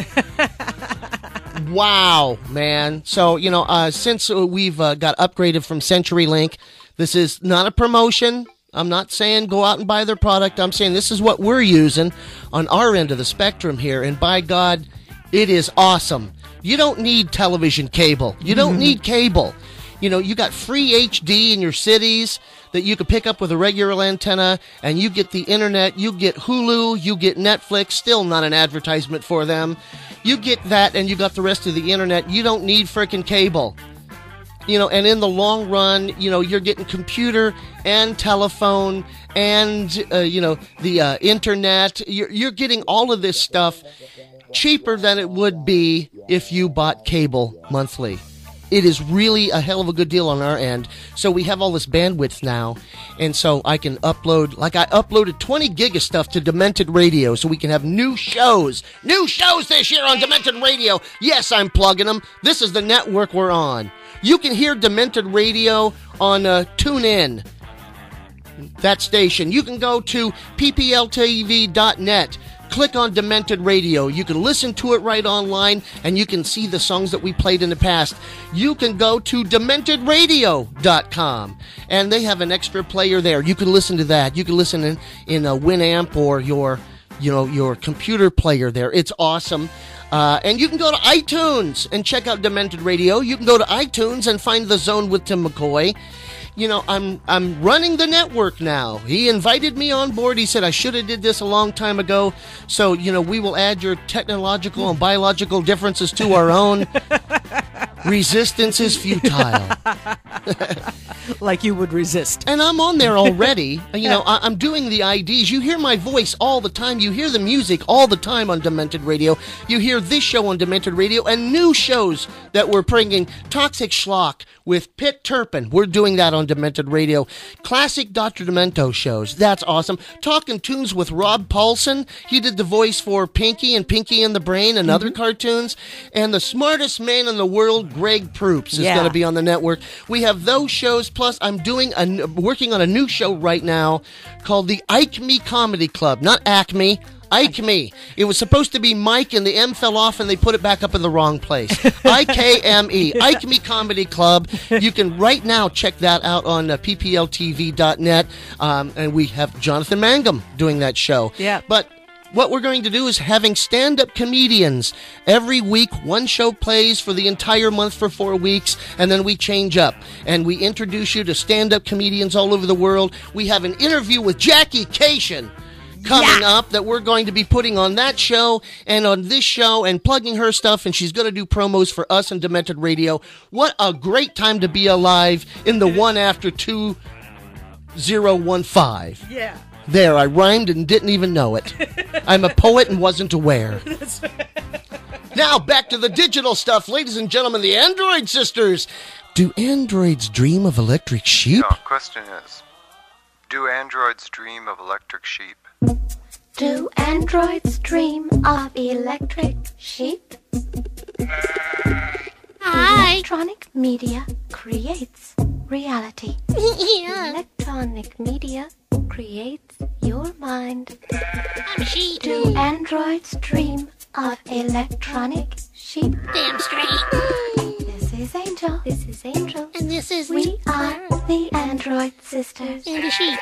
wow, man. So, you know, uh, since uh, we've uh, got upgraded from CenturyLink, this is not a promotion. I'm not saying go out and buy their product. I'm saying this is what we're using on our end of the spectrum here. And by God, it is awesome. You don't need television cable. You don't need cable. You know, you got free HD in your cities that you could pick up with a regular antenna, and you get the internet, you get Hulu, you get Netflix, still not an advertisement for them. You get that, and you got the rest of the internet. You don't need frickin' cable. You know, and in the long run, you know, you're getting computer and telephone and, uh, you know, the uh, internet. You're, you're getting all of this stuff cheaper than it would be if you bought cable monthly. It is really a hell of a good deal on our end. So we have all this bandwidth now, and so I can upload, like I uploaded 20 gig of stuff to Demented Radio so we can have new shows. New shows this year on Demented Radio. Yes, I'm plugging them. This is the network we're on. You can hear Demented Radio on uh, TuneIn that station. You can go to ppltv.net. Click on Demented Radio. You can listen to it right online and you can see the songs that we played in the past. You can go to dementedradio.com and they have an extra player there. You can listen to that. You can listen in, in a Winamp or your, you know, your computer player there. It's awesome. Uh, and you can go to iTunes and check out Demented Radio. You can go to iTunes and find The Zone with Timm McCoy you know i'm i'm running the network now. He invited me on board. He said i should have did this a long time ago. So you know we will add your technological and biological differences to our own resistance is futile like you would resist. and i'm on there already you know I, i'm doing the ids you hear my voice all the time you hear the music all the time on demented radio you hear this show on demented radio and new shows that we're bringing toxic schlock with Pit Turpin. We're doing that on Demented Radio. Classic Dr. Demento shows. That's awesome. Talking Tunes with Rob Paulsen. He did the voice for Pinky and Pinky and the Brain and other mm-hmm. cartoons. And the smartest man in the world, Greg Proops, is Yeah. going to be on the network. We have those shows. Plus, I'm doing a, working on a new show right now called the Ike Me Comedy Club. Not Acme. Ike Me. It was supposed to be Mike, and the M fell off, and they put it back up in the wrong place. I K M E. Ike Me Comedy Club. You can right now check that out on uh, ppltv.net. Um, and we have Jonathan Mangum doing that show. Yeah. But what we're going to do is having stand-up comedians. Every week one show plays for the entire month for four weeks and then we change up. And we introduce you to stand-up comedians all over the world. We have an interview with Jackie Kashian coming up that we're going to be putting on that show and on this show and plugging her stuff and she's going to do promos for us and demented radio. What a great time to be alive in the one after two zero one five. Yeah. There, I rhymed and didn't even know it. I'm a poet and wasn't aware. Now back to the digital stuff, ladies and gentlemen, the Android sisters. Do androids dream of electric sheep? No, question is Do androids dream of electric sheep? Do androids dream of electric sheep? Hi. Electronic media creates reality. yeah. Electronic media creates your mind. I'm sheep. Do androids dream of electronic sheep? Damn straight. This is Angel. This is Angel. And this is We are the Android Sisters. And the sheep.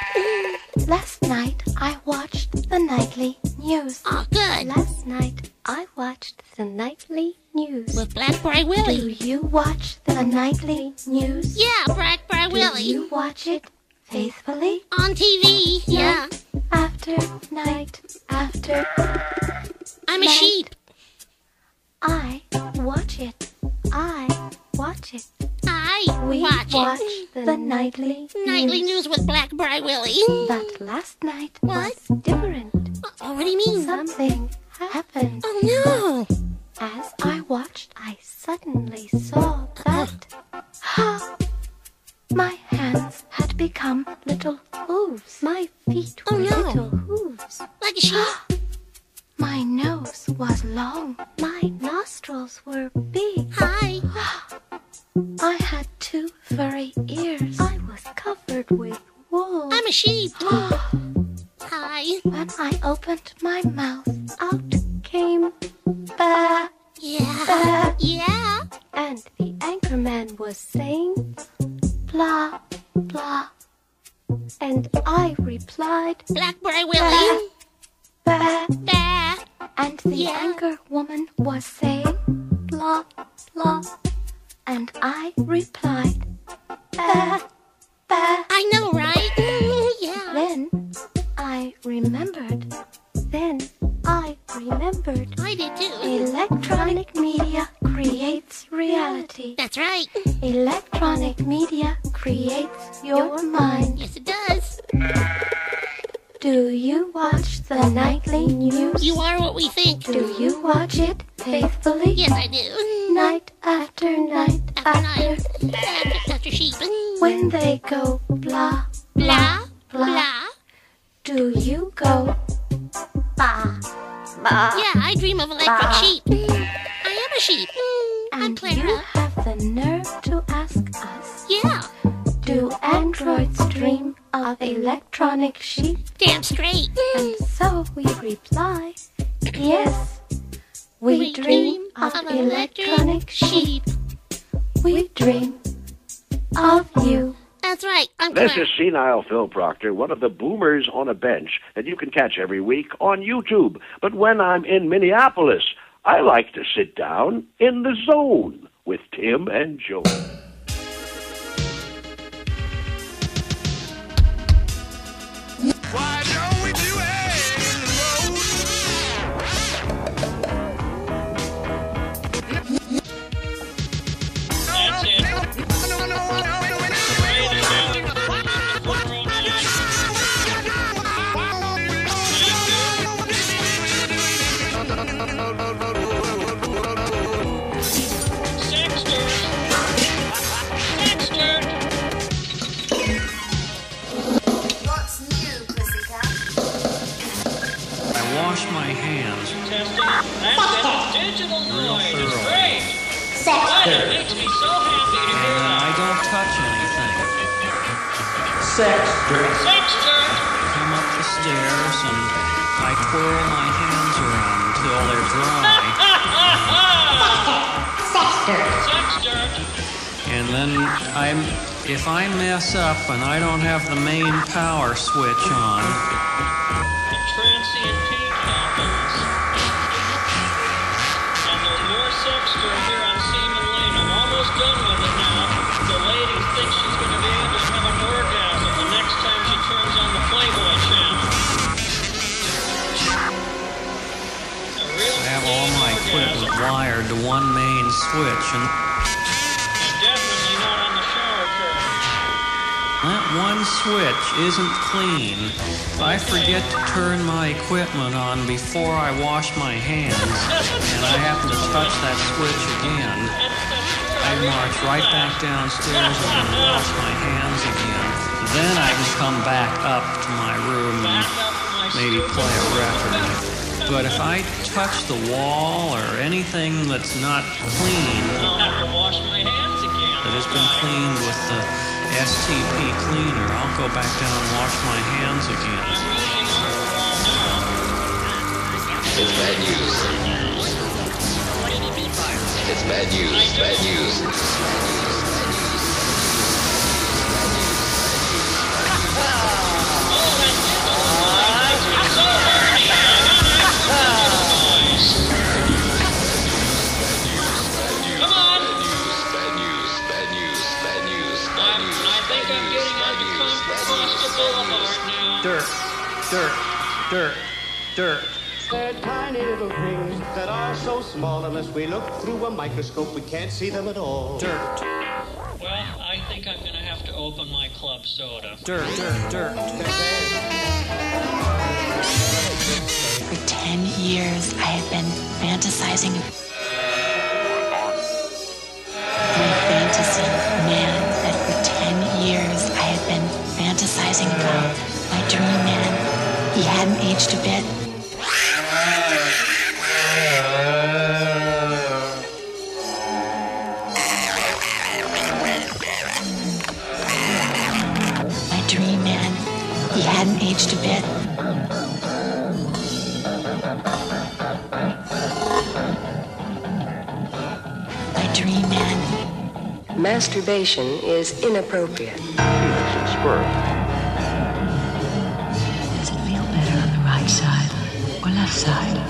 Last night I watched the nightly news. Oh, good. Last night I watched the nightly news. With Blackberry Willie. Do you watch the nightly news? Yeah, Blackberry Do Willie. Do you watch it faithfully? On TV. Yeah. Night after night after. I'm a night. sheep. I watch it. I watch it. I We watch watch it. the nightly Nightly news. news with Blackberry Willie. But last night What? was different. Oh, what do you mean? Something happened. Oh no. As I watched, I suddenly saw that uh-huh. my hands had become little hooves. My feet Oh, were no. little hooves. Like a sheep. My nose was long. My nostrils were big. Hi. I had two furry ears. I was covered with wool. I'm a sheep. Hi. When I opened my mouth, out came ba Yeah. ba, Yeah. and the anchorman was saying blah blah, and I replied Blackberry Willie. ba, Bah. and the Yeah. anchor woman was saying blah blah, and I replied ba ba. I know, right? Yeah. Then I remembered. Then I remembered. I did too. Electronic media creates reality. That's right. Electronic media creates your mind. Yes, it does. Do you watch the nightly news? You are what we think. Do you watch it faithfully? Yes, I do. Night after night After after. night. After, after sheep. When they go blah Blah. blah, Blah. do you go ba ba? Yeah, I dream of electric Bah. sheep. I am a sheep. I'm And Clara. you have the nerve to ask us. Yeah. Do androids dream of electronic sheep? Damn straight. And so we reply, yes, we, dream of electronic sheep. We dream of you. That's right. I'm This Clara. is Senile Phil Proctor, one of the boomers on a bench that you can catch every week on YouTube. But when I'm in Minneapolis, I like to sit down in the zone with Timm and Joe. Why isn't clean. I forget to turn my equipment on before I wash my hands, and I happen to touch that switch again. I march right back downstairs and wash my hands again. Then I can come back up to my room and maybe play a record. But if I touch the wall or anything that's not clean, i have to wash my hands again. that has been cleaned with the STP cleaner, I'll go back down and wash my hands again. It's bad news. It's bad news. Bad news. Dirt, dirt, dirt, dirt. They're tiny little things that are so small unless we look through a microscope we can't see them at all. Dirt. Well, I think I'm gonna have to open my club soda. Dirt, dirt, dirt. For 10 years, I have been fantasizing. Fantasizing about. My dream man. He hadn't aged a bit. My dream man. He hadn't aged a bit. My dream man. Masturbation is inappropriate. Sperm. Or?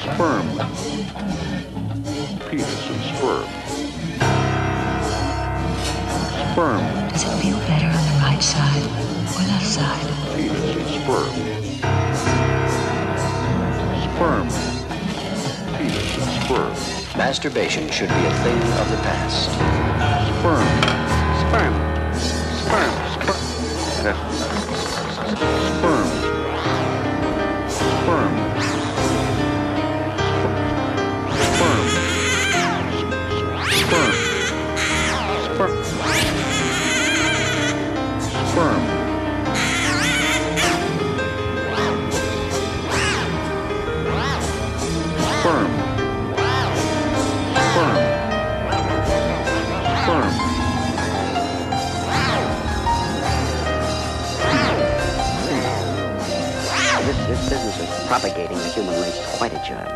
Sperm. Penis and sperm. Sperm. Does it feel better on the right side or left side? Penis and sperm. Sperm. Penis and sperm. Masturbation should be a thing of the past. Sperm. Sperm. Sperm. Sperm. Sperm. Sperm. Sperm. Propagating the human race is quite a job.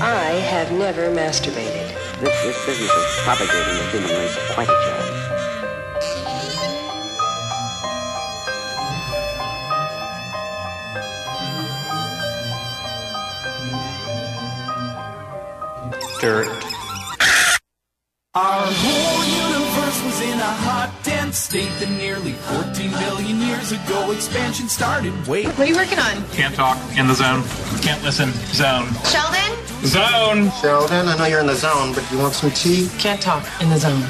I have never masturbated. This, this business of propagating the human race quite a job. Expansion started. Wait. What are you working on? Can't talk. In the zone. Can't listen. Zone. Sheldon? Zone. Sheldon, I know you're in the zone, but you want some tea? Can't talk in the zone.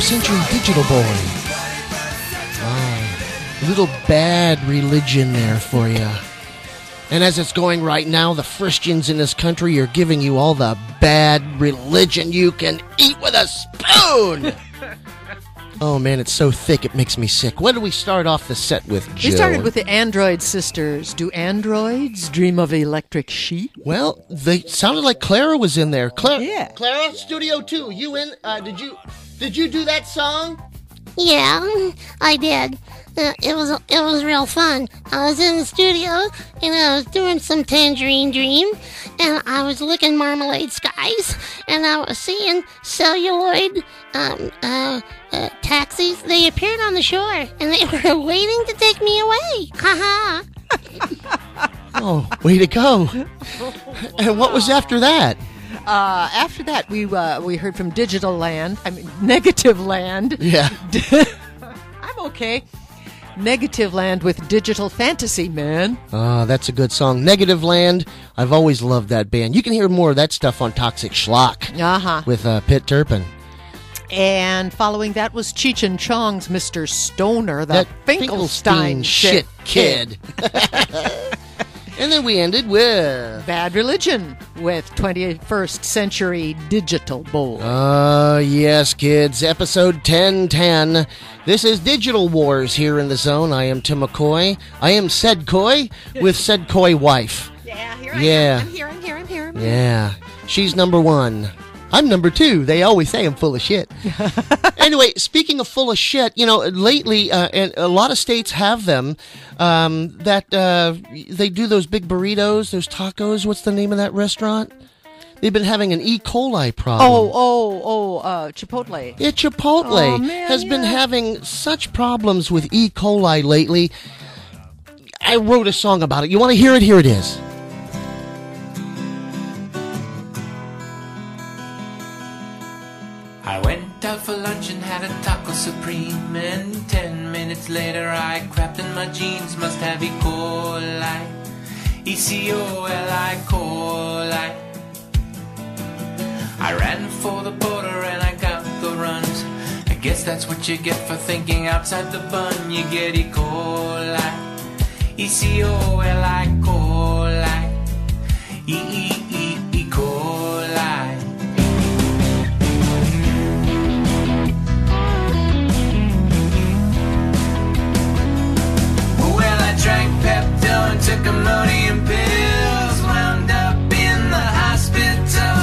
21st Century Digital Boy. Ah, little bad religion there for you. And as it's going right now, the Christians in this country are giving you all the bad religion you can eat with a spoon. oh man, it's so thick it makes me sick. What did we start off the set with, Jill? We started with the Android sisters. Do androids dream of electric sheep? Well, they sounded like Clara was in there. Clara, Yeah. Clara, Studio Two. You in? Uh, did you did you do that song? Yeah, I did. Uh, it was it was real fun. I was in the studio and I was doing some Tangerine Dream, and I was looking Marmalade Skies, and I was seeing celluloid um, uh, uh, taxis. They appeared on the shore, and they were waiting to take me away. Ha ha! Oh, way to go! and what was after that? Uh, after that, we uh, we heard from Digital Land. I mean, Negativland. Yeah. I'm okay. Negativland with Digital Fantasy Man. Ah, that's a good song. Negativland. I've always loved that band. You can hear more of that stuff on Toxic Schlock Uh huh. with uh, Pitt Turpin. And following that was Cheech and Chong's Mr. Stoner, the That Finkelstein Finkelstein shit kid. and then we ended with Bad Religion with 21st Century Digital Boy. Uh, yes, kids. Episode 1010. This is Digital Wars here in the zone. I am Timm McCoy. I am Said Coy with Said Coy wife. Yeah, here I Yeah. am. I'm here, I'm here, I'm here. Yeah. She's number one. I'm number two. They always say I'm full of shit. anyway, speaking of full of shit, you know, lately, uh, and a lot of states have them. Um, that uh, they do those big burritos, those tacos. What's the name of that restaurant? They've been having an E. coli problem. Oh, oh, oh, uh, Chipotle. Yeah, Chipotle Oh, man, has been having such problems with E. coli lately. I wrote a song about it. You want to hear it? Here it is. Later, I crapped in my jeans. Must have E. coli. E C O L I coli. I ran for the border and I got the runs. I guess that's what you get for thinking outside the bun. You get E. coli. E C O L I coli. E E And took Imodium pills. Wound up in the hospital.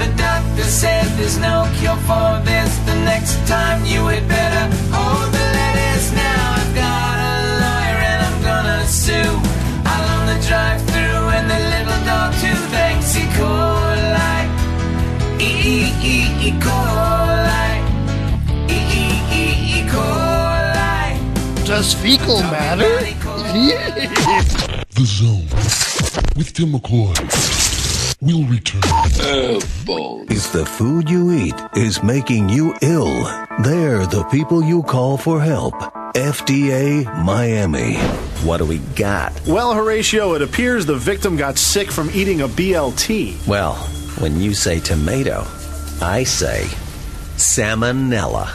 The doctor said there's no cure for this. The next time you had better hold the lettuce. Now I've got a lawyer and I'm gonna sue. I'll own the drive-through and the little dog too. Thanks, E. coli. E E E E coli. E E E E coli. Does fecal matter? The Zone with Timm McCoy. We'll return. If the food you eat is making you ill, they're the people you call for help. FDA Miami. What do we got? Well, Horatio, it appears the victim got sick from eating a BLT. Well, when you say tomato, I say salmonella.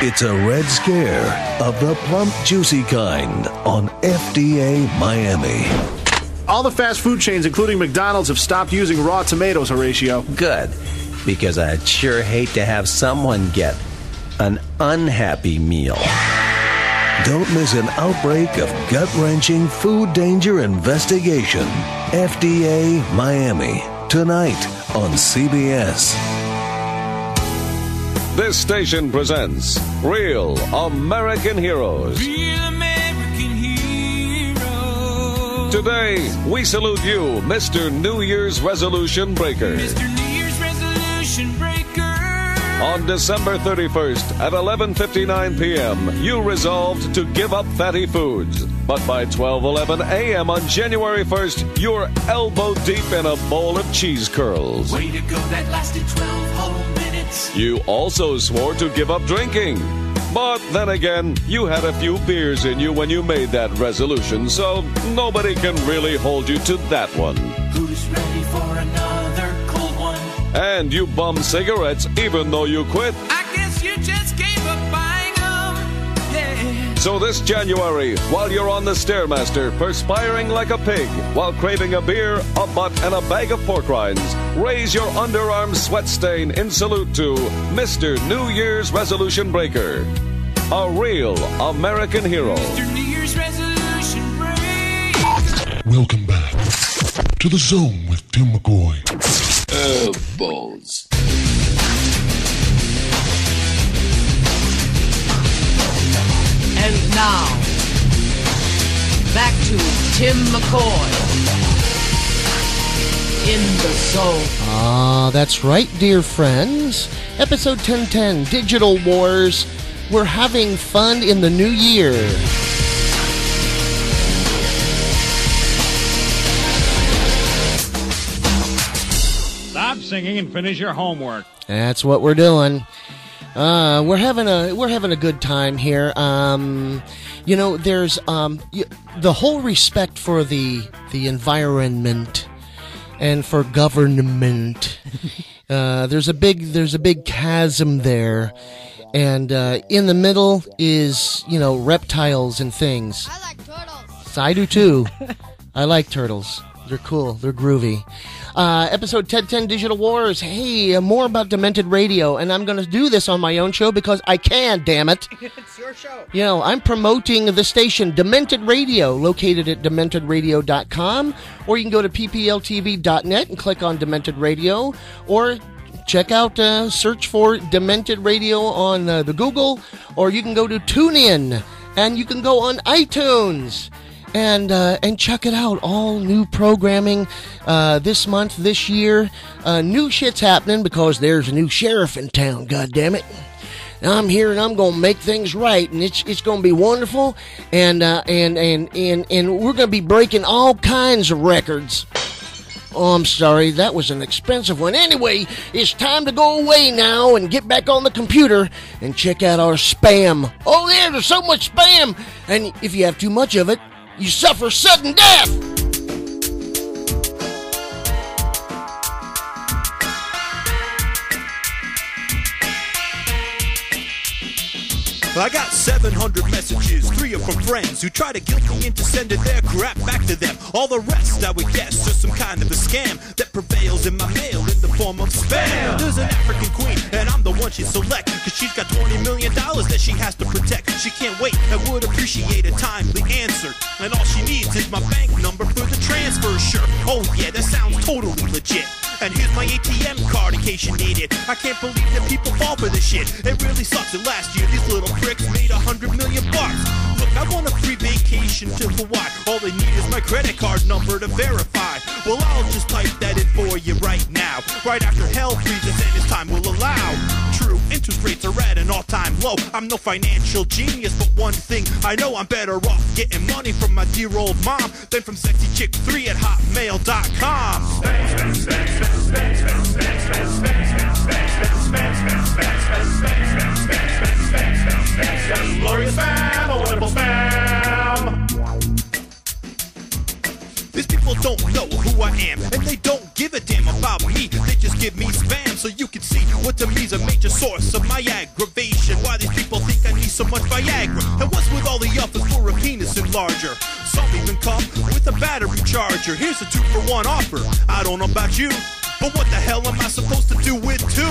It's a red scare of the plump, juicy kind on FDA Miami. All the fast food chains, including McDonald's, have stopped using raw tomatoes, Horatio. Good, because I'd sure hate to have someone get an unhappy meal. Don't miss an outbreak of gut wrenching food danger investigation. FDA Miami, tonight on CBS. This station presents Real American Heroes. Real American hero. Today, we salute you, Mr. New Year's Resolution Breaker. Mr. New Year's resolution breaker. On December 31st at 11:59 p.m., you resolved to give up fatty foods. But by 12:11 a.m. on January 1st, you're elbow deep in a bowl of cheese curls. Way to go, that lasted 12 whole You also swore to give up drinking. But then again, you had a few beers in you when you made that resolution, so nobody can really hold you to that one. Who's ready for another cold one? And you bum cigarettes even though you quit. I guess you just gave So this January, while you're on the Stairmaster, perspiring like a pig, while craving a beer, a butt, and a bag of pork rinds, raise your underarm sweat stain in salute to Mr. New Year's Resolution Breaker. A real American hero. New Year's resolution break. Welcome back to the zone with Timm McCoy. Oh, balls. Now, back to Timm McCoy in the zone. Ah, that's right, dear friends. Episode 1010 Digital Wars. We're having fun in the new year. Stop singing and finish your homework. That's what we're doing. Uh, we're having a we're having a good time here. Um, you know, there's um, y- the whole respect for the the environment and for government. uh, there's a big there's a big chasm there, and uh, in the middle is you know reptiles and things. I like turtles. I do too. I like turtles. They're cool. They're groovy. Uh, episode 1010 Digital Wars. Hey, uh, more about Demented Radio. And I'm going to do this on my own show because I can, damn it. it's your show. You know, I'm promoting the station Demented Radio, located at dementedradio.com, or you can go to ppltv.net and click on Demented Radio, or check out, uh, search for Demented Radio on uh, the Google, or you can go to TuneIn, and you can go on iTunes. And uh, and check it out. All new programming uh, this month, this year. Uh, new shit's happening because there's a new sheriff in town. God damn it! I'm here and I'm to make things right, and it's it's to be wonderful, and uh, and and and and we're to be breaking all kinds of records. Oh, I'm sorry, that was an expensive one. Anyway, it's time to go away now and get back on the computer and check out our spam. Oh, yeah, there's so much spam, and if you have too much of it, you suffer sudden death. I got 700 messages, three are from friends who try to guilt me into sending their crap back to them. All the rest, I would guess, just some kind of a scam that prevails in my mail in the form of spam. There's an African queen, and I'm the one she select, cause she's got 20 million dollars that she has to protect. She can't wait, and would appreciate a timely answer. And all she needs is my bank number for the transfer, sure. Oh yeah, that sounds totally legit. And here's my ATM card in case you need it. I can't believe that people fall for this shit. It really sucks that last year these little pricks made a hundred million bucks. Look, I want a free vacation to Hawaii. All they need is my credit card number to verify. Well, I'll just type that in for you right now. Right after hell freezes and its time will allow. True, interest rates are at an all-time low. I'm no financial genius, but one thing I know I'm better off getting money from my dear old mom than from sexy chick 3 at hotmail.com. source of my aggravation. Why these people think I need so much Viagra? And what's with all the offers for a penis enlarger? Some even come with a battery charger. Here's a two for one offer. I don't know about you. But what the hell am I supposed to do with two?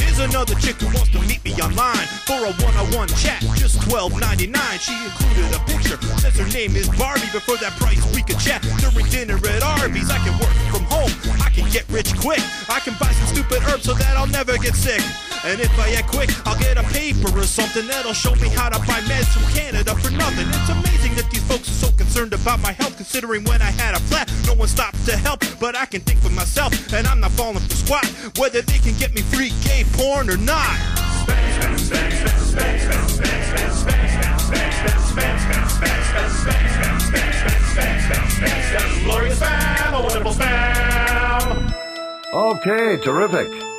Here's another chick who wants to meet me online for a one-on-one chat, just $12.99. She included a picture, says her name is Barbie. But for that price, we could chat during dinner at Arby's. I can work from home, I can get rich quick. I can buy some stupid herbs so that I'll never get sick. And if I act quick, I'll get a paper or something that'll show me how to buy meds from Canada for nothing. It's amazing that these folks are so concerned about my health, considering when I had a flat, no one stopped to help. But I can think for myself, and I'm not falling for squat, whether they can get me free gay porn or not. Spam, spam. Okay, terrific.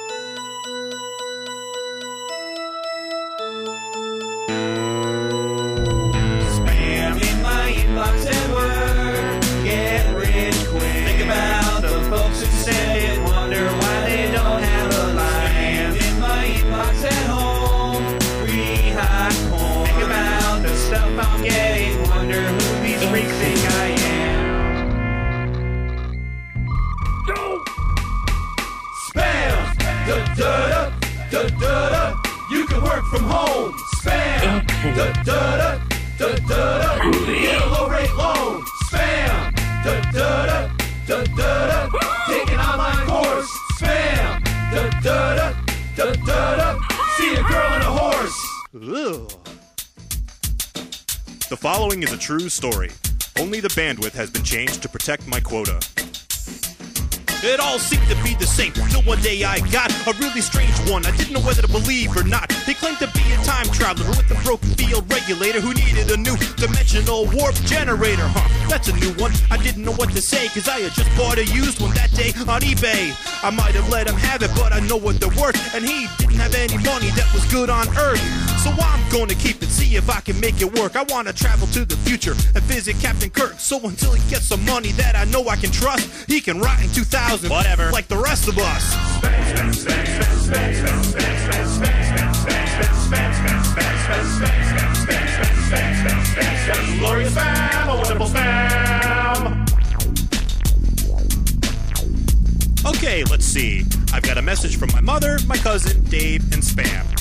Da da da da da da. Get a low rate loan. Spam. Da da da da da da. Take an online course. Spam. Da da da da da da. See a girl and a horse. The following is a true story. Only the bandwidth has been changed to protect my quota. It all seemed to be the same. Till one day I got a really strange one. I didn't know whether to believe or not. He claimed to be a time traveler with a broken field regulator who needed a new dimensional warp generator. Huh, that's a new one. I didn't know what to say, cause I had just bought a used one that day on eBay. I might have let him have it, but I know what they're worth. And he didn't have any money that was good on Earth. So I'm gonna keep it, see if I can make it work. I wanna travel to the future and visit Captain Kirk. So until he gets some money that I know I can trust, he can rot in 2000. Whatever. Like the rest of us. Glorious spam, a wonderful spam. Okay, let's see. I've got a message from my mother, my cousin, Dave, and Spam.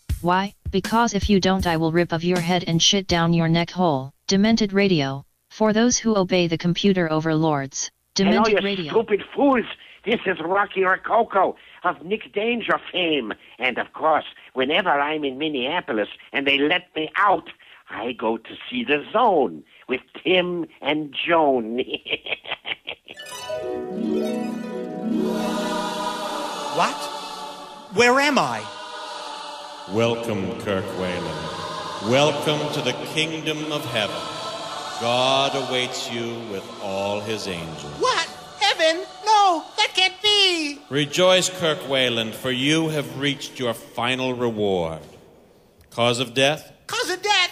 Why? Because if you don't I will rip of your head and shit down your neck hole. Demented Radio. For those who obey the computer overlords. Demented Hello, Demented you Radio. stupid fools. This is Rocky Rococo of Nick Danger fame. And of course, whenever I'm in Minneapolis and they let me out, I go to see the zone with Timm and Joan. What? Where am I? Welcome, Kirk Whalen. Welcome to the kingdom of heaven. God awaits you with all his angels. What? Heaven? No, that can't be. Rejoice, Kirk Whalen, for you have reached your final reward. Cause of death? Cause of death?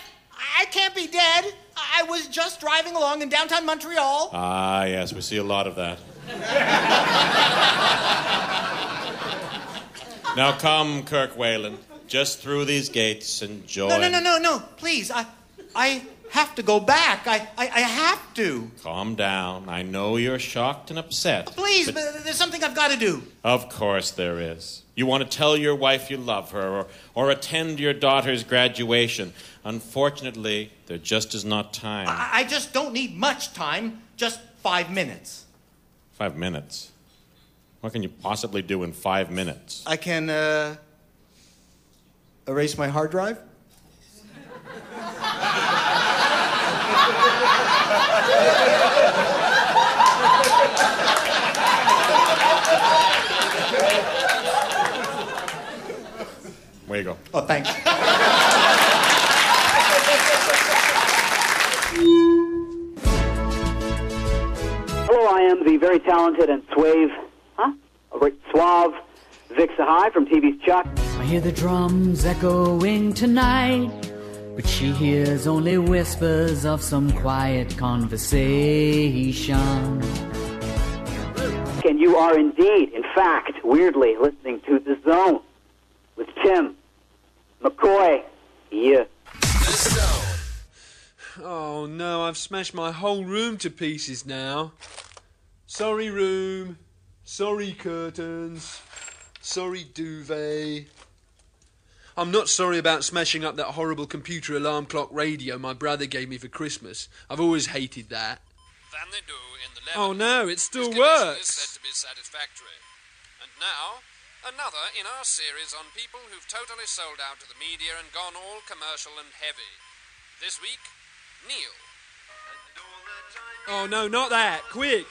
I can't be dead. I was just driving along in downtown Montreal. Ah, yes, we see a lot of that. now come, Kirk Whalen. Just through these gates and join. No, no, no, no, no. Please, I, I have to go back. I, I, I have to. Calm down. I know you're shocked and upset. Please, but- but there's something I've got to do. Of course there is. You want to tell your wife you love her or, or attend your daughter's graduation. Unfortunately, there just is not time. I, I just don't need much time. Just five minutes. Five minutes. What can you possibly do in five minutes? I can uh, erase my hard drive. Way you go. Oh, thanks. Hello, I am the very talented and suave, huh? Suave Vik Sahay from TV's Chuck. I hear the drums echoing tonight, but she hears only whispers of some quiet conversation. And you are indeed, in fact, weirdly listening to The Zone with Timm McCoy. Yeah. Oh no, I've smashed my whole room to pieces now. Sorry, room. Sorry, curtains. Sorry, duvet. I'm not sorry about smashing up that horrible computer alarm clock radio my brother gave me for Christmas. I've always hated that. than they do in the Oh no, it still works. said to be satisfactory. And now, another in our series on people who've totally sold out to the media and gone all commercial and heavy. This week, Neil. Oh no, not that. Quick.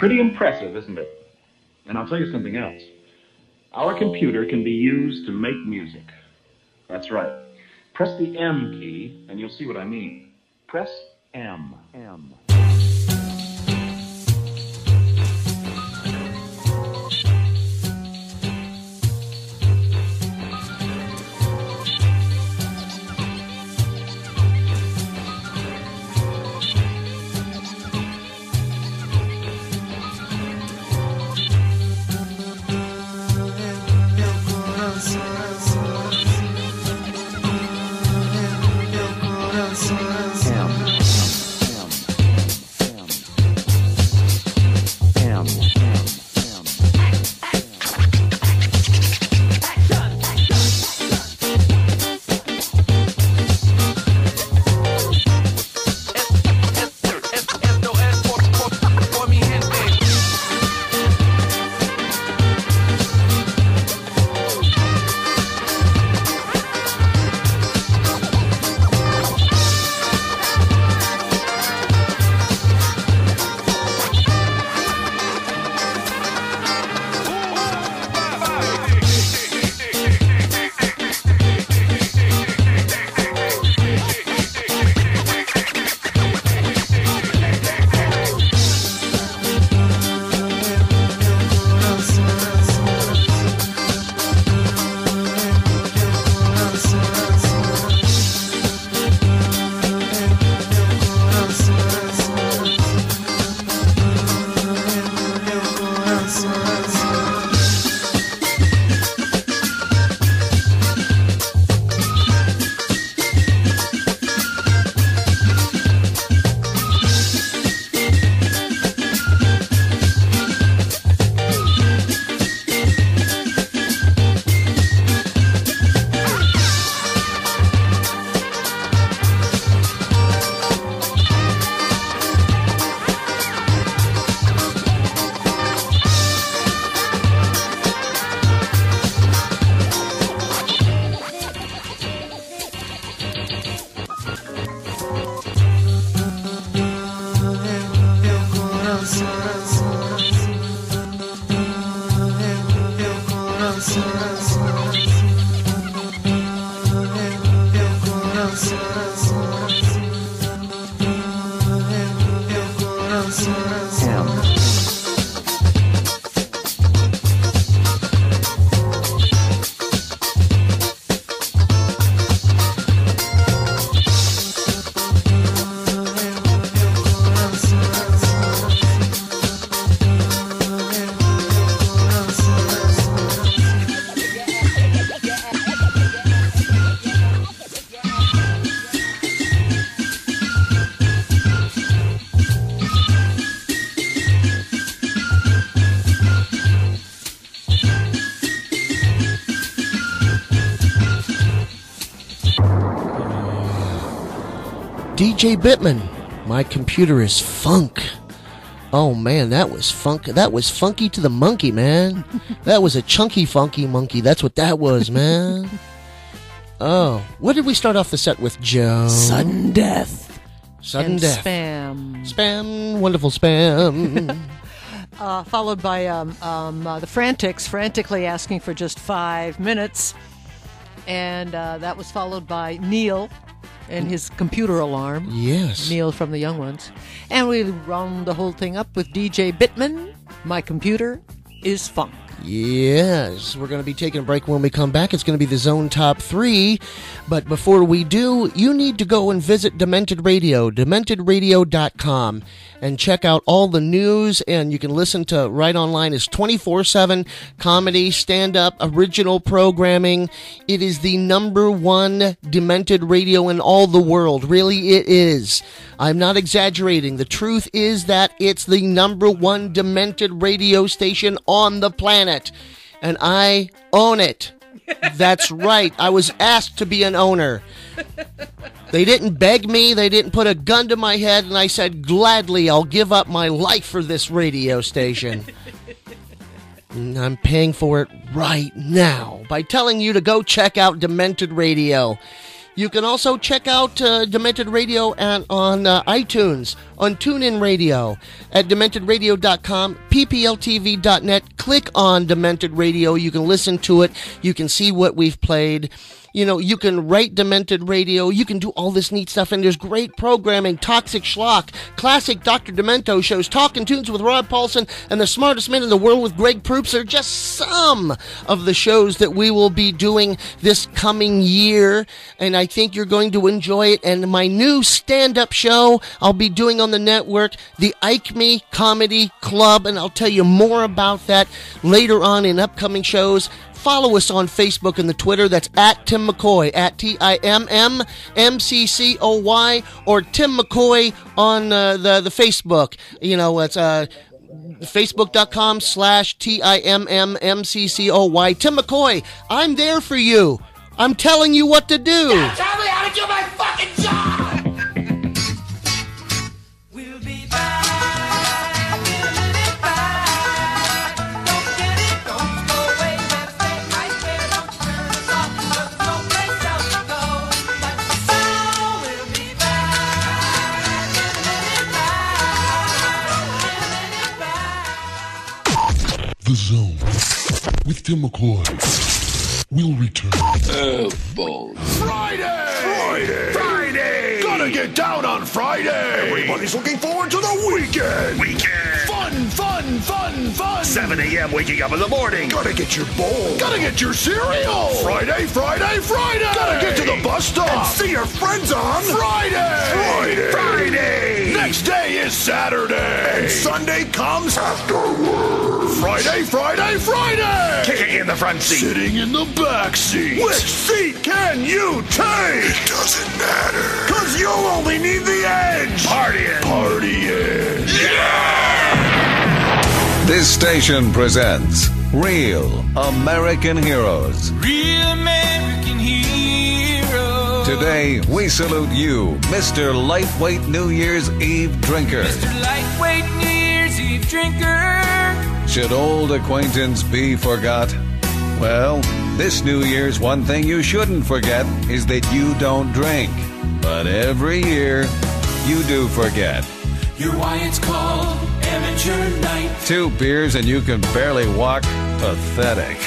Pretty impressive, isn't it? And I'll tell you something else. Our computer can be used to make music. That's right. Press the M key, and you'll see what I mean. Press M. M. DJ Bitman, my computer is funk. Oh man, that was funk. That was funky to the monkey, man. that was a chunky funky monkey. That's what that was, man. Oh, what did we start off the set with, Joe? Sudden death. Sudden and death. Spam. Spam. Wonderful spam. uh, followed by um, um, uh, the Frantics, frantically asking for just five minutes. And uh, that was followed by Neil and his computer alarm. Yes. Neil from the Young Ones. And we round the whole thing up with DJ Bitman. My computer is funk. Yes, we're going to be taking a break when we come back. It's going to be the Zone Top 3. But before we do, you need to go and visit Demented Radio, dementedradio.com, and check out all the news. And you can listen to right online. It's 24 7 comedy, stand up, original programming. It is the number one Demented radio in all the world. Really, it is. I'm not exaggerating. The truth is that it's the number one Demented radio station on the planet. And I own it. That's right. I was asked to be an owner. They didn't beg me, they didn't put a gun to my head, and I said, gladly, I'll give up my life for this radio station. And I'm paying for it right now by telling you to go check out Demented Radio. You can also check out uh, Demented Radio at, on uh, iTunes, on TuneIn Radio, at DementedRadio.com, PPLTV.net. Click on Demented Radio. You can listen to it. You can see what we've played. You know, you can write Demented Radio. You can do all this neat stuff, and there's great programming. Toxic Schlock, classic Dr. Demento shows, Talking Tunes with Rob Paulsen, and the smartest man in the world with Greg Proops are just some of the shows that we will be doing this coming year. And I think you're going to enjoy it. And my new stand-up show I'll be doing on the network, the Ike Me Comedy Club, and I'll tell you more about that later on in upcoming shows. Follow us on Facebook and the Twitter. That's at Timm McCoy, at T I M M M C C O Y, or Timm McCoy on uh, the, the Facebook. You know, it's uh, facebook.com slash T I M M M C C O Y. Timm McCoy, I'm there for you. I'm telling you what to do. Tell me how to do my fucking job! The Zone with Timm McCoy We'll return. Friday! Friday! Friday! Gotta get down on Friday! Everybody's looking forward to the weekend! Weekend! Fun, fun, fun, fun! 7 a.m. waking up in the morning. Gotta get your bowl. Gotta get your cereal! Friday, Friday, Friday! Gotta get to the bus stop! And see your friends on Friday! Friday! Friday! Next day is Saturday! And Sunday comes afterwards! Friday, Friday, Friday! Kicking in the front seat. Sitting in the back seat. Which seat can you take? It doesn't matter. Cause you'll only need the edge. Partying. Partying. This station presents Real American Heroes. Real American hero. Today, we salute you, Mr. Lightweight New Year's Eve Drinker. Mr. Lightweight New Year's Eve drinker. Should old acquaintance be forgot? Well, this New Year's one thing you shouldn't forget is that you don't drink. But every year, you do forget. You're why it's called. Two beers and you can barely walk. Pathetic.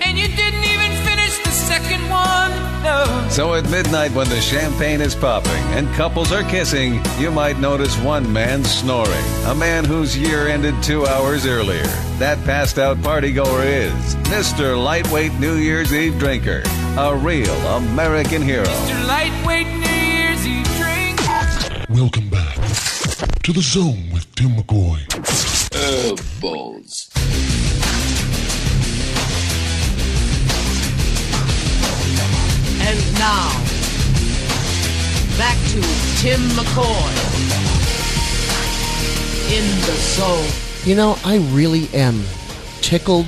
And and you didn't even finish the second one. No. So at midnight, when the champagne is popping and couples are kissing, you might notice one man snoring. A man whose year ended two hours earlier. That passed out partygoer is Mr. Lightweight New Year's Eve Drinker, a real American hero. Mr. Lightweight New Year's Eve drink. Welcome back to the zone with Timm McCoy. Oh, balls. And now, back to Timm McCoy in the zone. You know, I really am tickled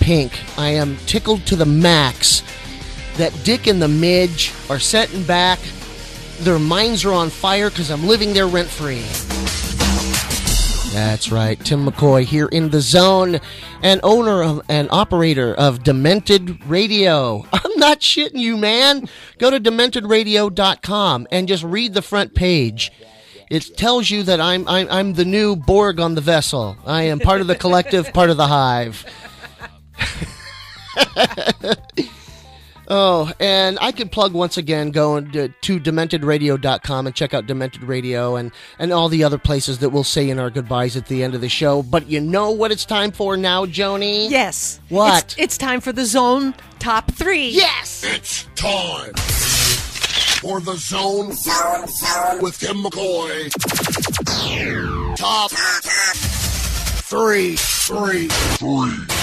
pink. I am tickled to the max that Dick and the Midge are setting back. Their minds are on fire because I'm living there rent free. That's right, Timm McCoy here in the zone, and owner of and operator of Demented Radio. I'm not shitting you, man. Go to dementedradio.com and just read the front page. It tells you that I'm, I'm I'm the new Borg on the vessel. I am part of the collective, part of the hive. oh, and I could plug once again going to, to dementedradio.com and check out Demented Radio and, and all the other places that we'll say in our goodbyes at the end of the show. But you know what it's time for now, Joni? Yes. What? It's, it's time for the zone top three. Yes. It's time for the zone with Timm McCoy. Top three, three, three.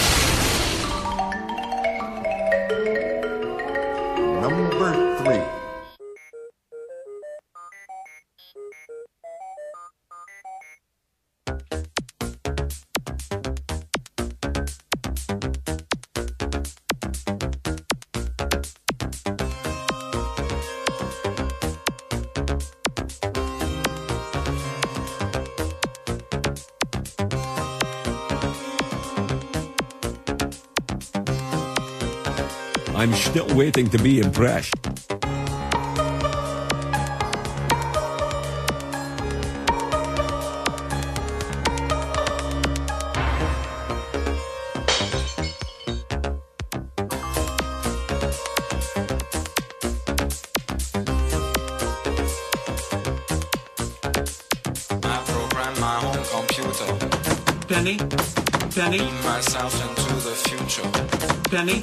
I'm still waiting to be impressed. Penny, Penny, myself into the future. Penny,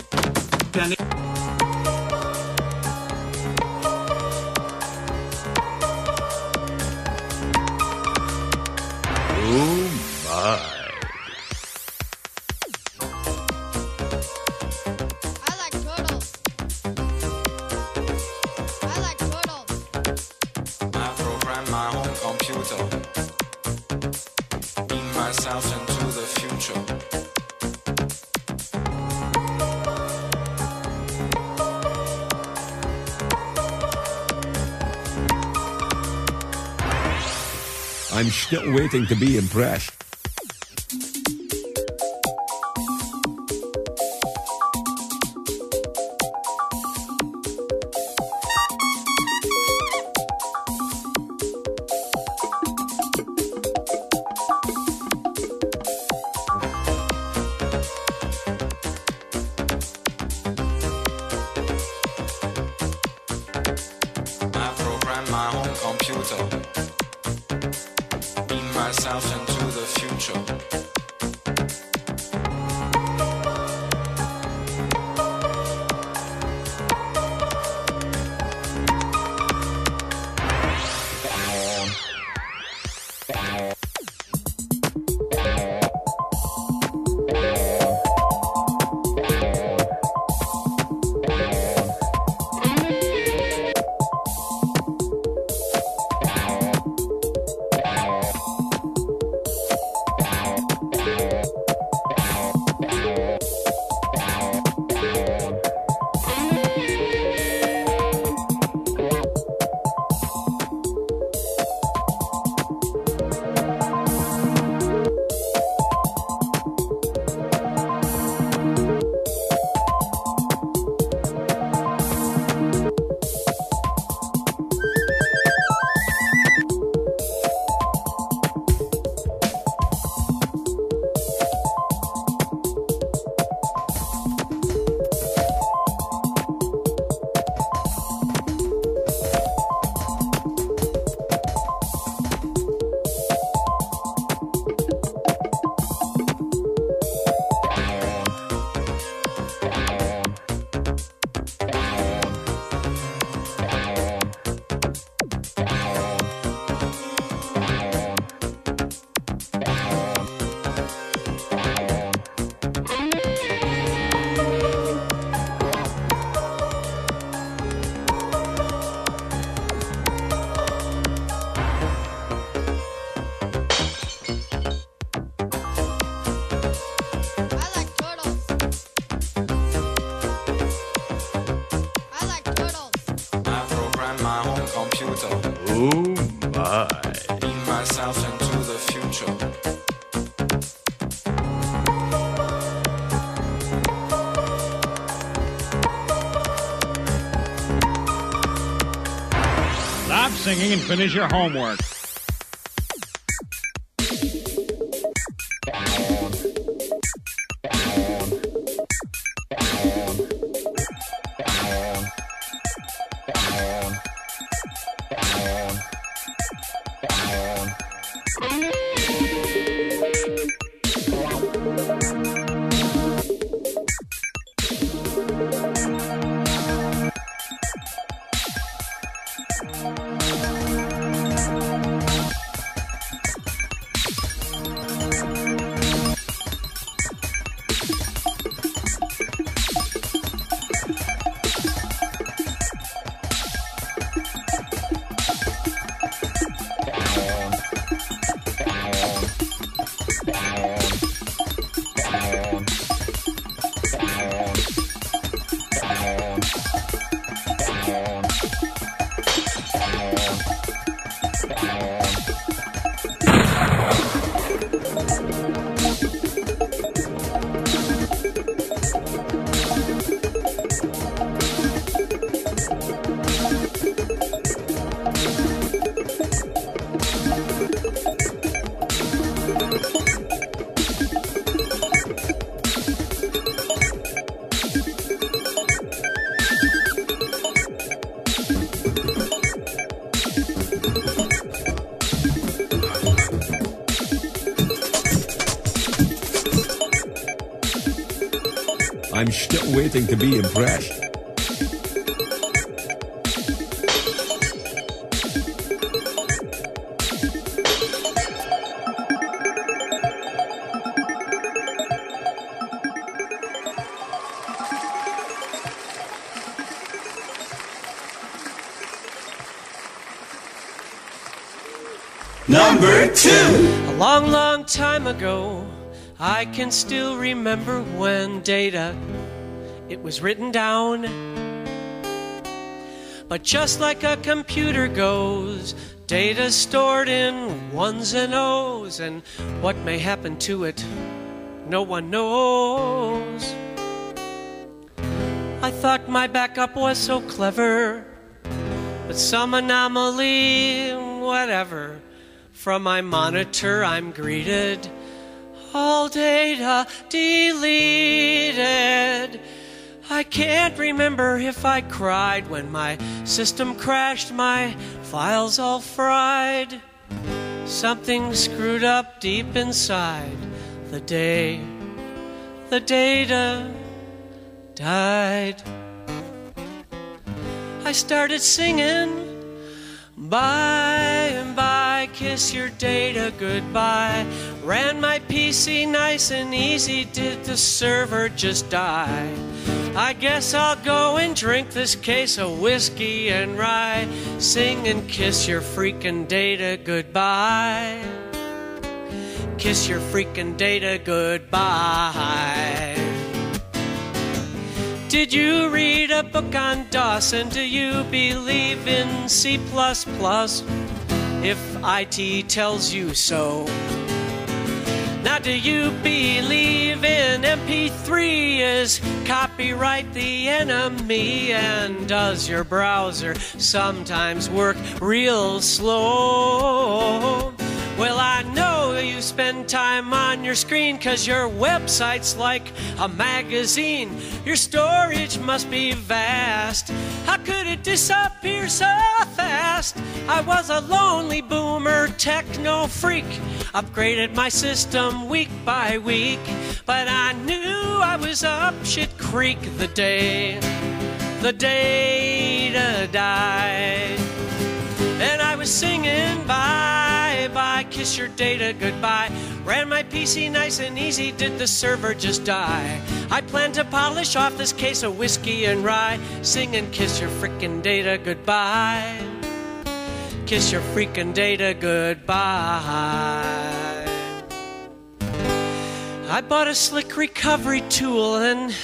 still waiting to be impressed. My. Myself into the future. Stop singing and finish your homework. I'm still waiting to be impressed. Number two. A long, long time ago, I can still remember when data it was written down. But just like a computer goes, data stored in ones and O's, and what may happen to it, no one knows. I thought my backup was so clever, but some anomaly, whatever. From my monitor, I'm greeted. All data deleted. Can't remember if I cried when my system crashed, my files all fried. Something screwed up deep inside the day the data died. I started singing. Bye and bye, kiss your data goodbye. Ran my PC nice and easy, did the server just die? I guess I'll go and drink this case of whiskey and rye. Sing and kiss your freaking data goodbye. Kiss your freaking data goodbye. Did you read a book on and do you believe in C? If IT tells you so. Do you believe in MP3? Is copyright the enemy? And does your browser sometimes work real slow? Well, I know you spend time on your screen cause your website's like a magazine. Your storage must be vast. How could it disappear so fast? I was a lonely boomer techno freak. Upgraded my system week by week. But I knew I was up shit creek the day the data died. Singing bye bye, kiss your data goodbye. Ran my PC nice and easy, did the server just die? I plan to polish off this case of whiskey and rye. Sing and kiss your frickin' data goodbye. Kiss your freaking data goodbye. I bought a slick recovery tool and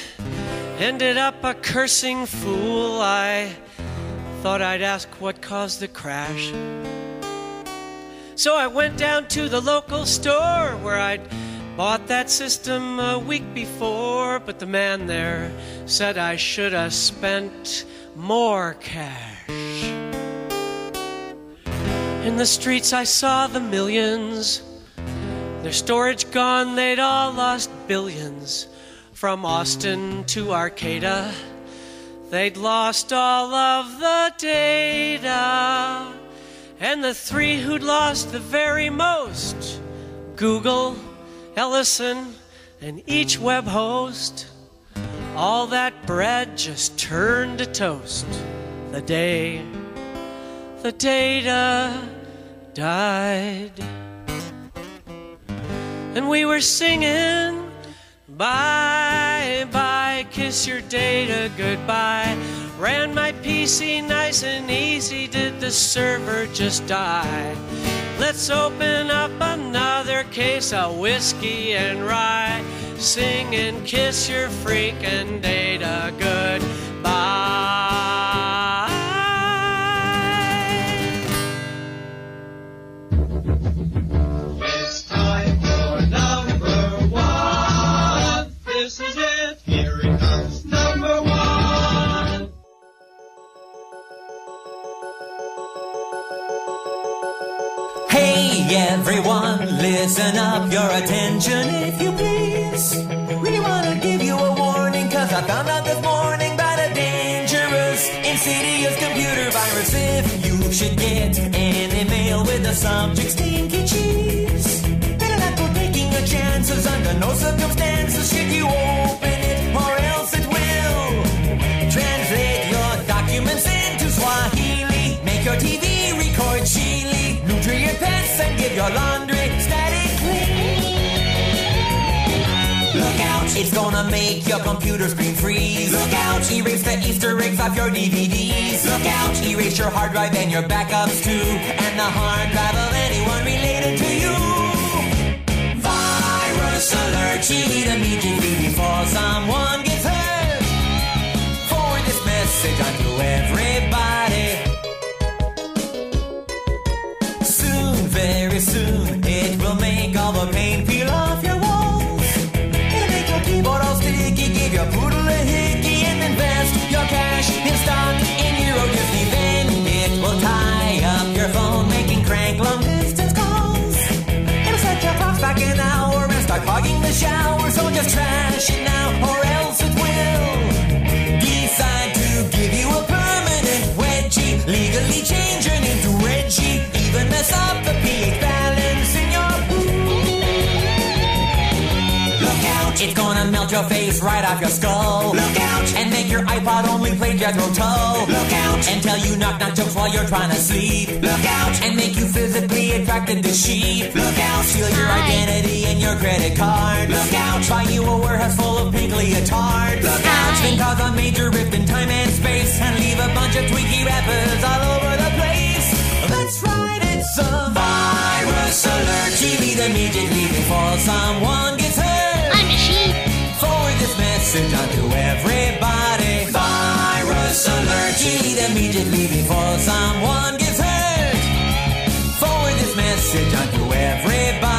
ended up a cursing fool. I Thought I'd ask what caused the crash. So I went down to the local store where I'd bought that system a week before, but the man there said I should have spent more cash. In the streets, I saw the millions. Their storage gone, they'd all lost billions. From Austin to Arcata, they'd lost all of the data. And the three who'd lost the very most Google, Ellison, and each web host. All that bread just turned to toast the day the data died. And we were singing, Bye, bye, kiss your data goodbye. Ran my PC nice and easy, did the server just die? Let's open up another case of whiskey and rye. Sing and kiss your freaking data goodbye. Everyone, listen up, your attention if you please. Really wanna give you a warning, cause I found out this morning about a dangerous, insidious computer virus. If you should get an email with the subject stinky cheese, better not go taking a chances under no circumstances should you open your laundry static clean. Look out, it's gonna make your computer screen freeze. Look out, erase the Easter eggs off your DVDs. Look out, erase your hard drive and your backups too, and the hard drive of anyone related to you. Virus alert, cheat immediately before someone gets hurt. Forward this message onto everybody. Start clogging the shower. So just trash it now, or else it will decide to give you a permanent wedgie. Legally change your name to Reggie. Even mess up the pH your face right off your skull. Look out, and make your iPod only play Jethro Tull. Look out, and tell you knock knock jokes while you're trying to sleep. Look out, and make you physically attracted to sheep. Look out, steal your identity and your credit card. Look out, buy you a warehouse full of pink leotards. Look out, then cause a major rift in time and space, and leave a bunch of tweaky rappers all over the place. That's right, it's a virus alert. TV immediately before someone gets hurt. Message onto everybody. Virus alert. TV immediately before someone gets hurt. Forward this message onto everybody.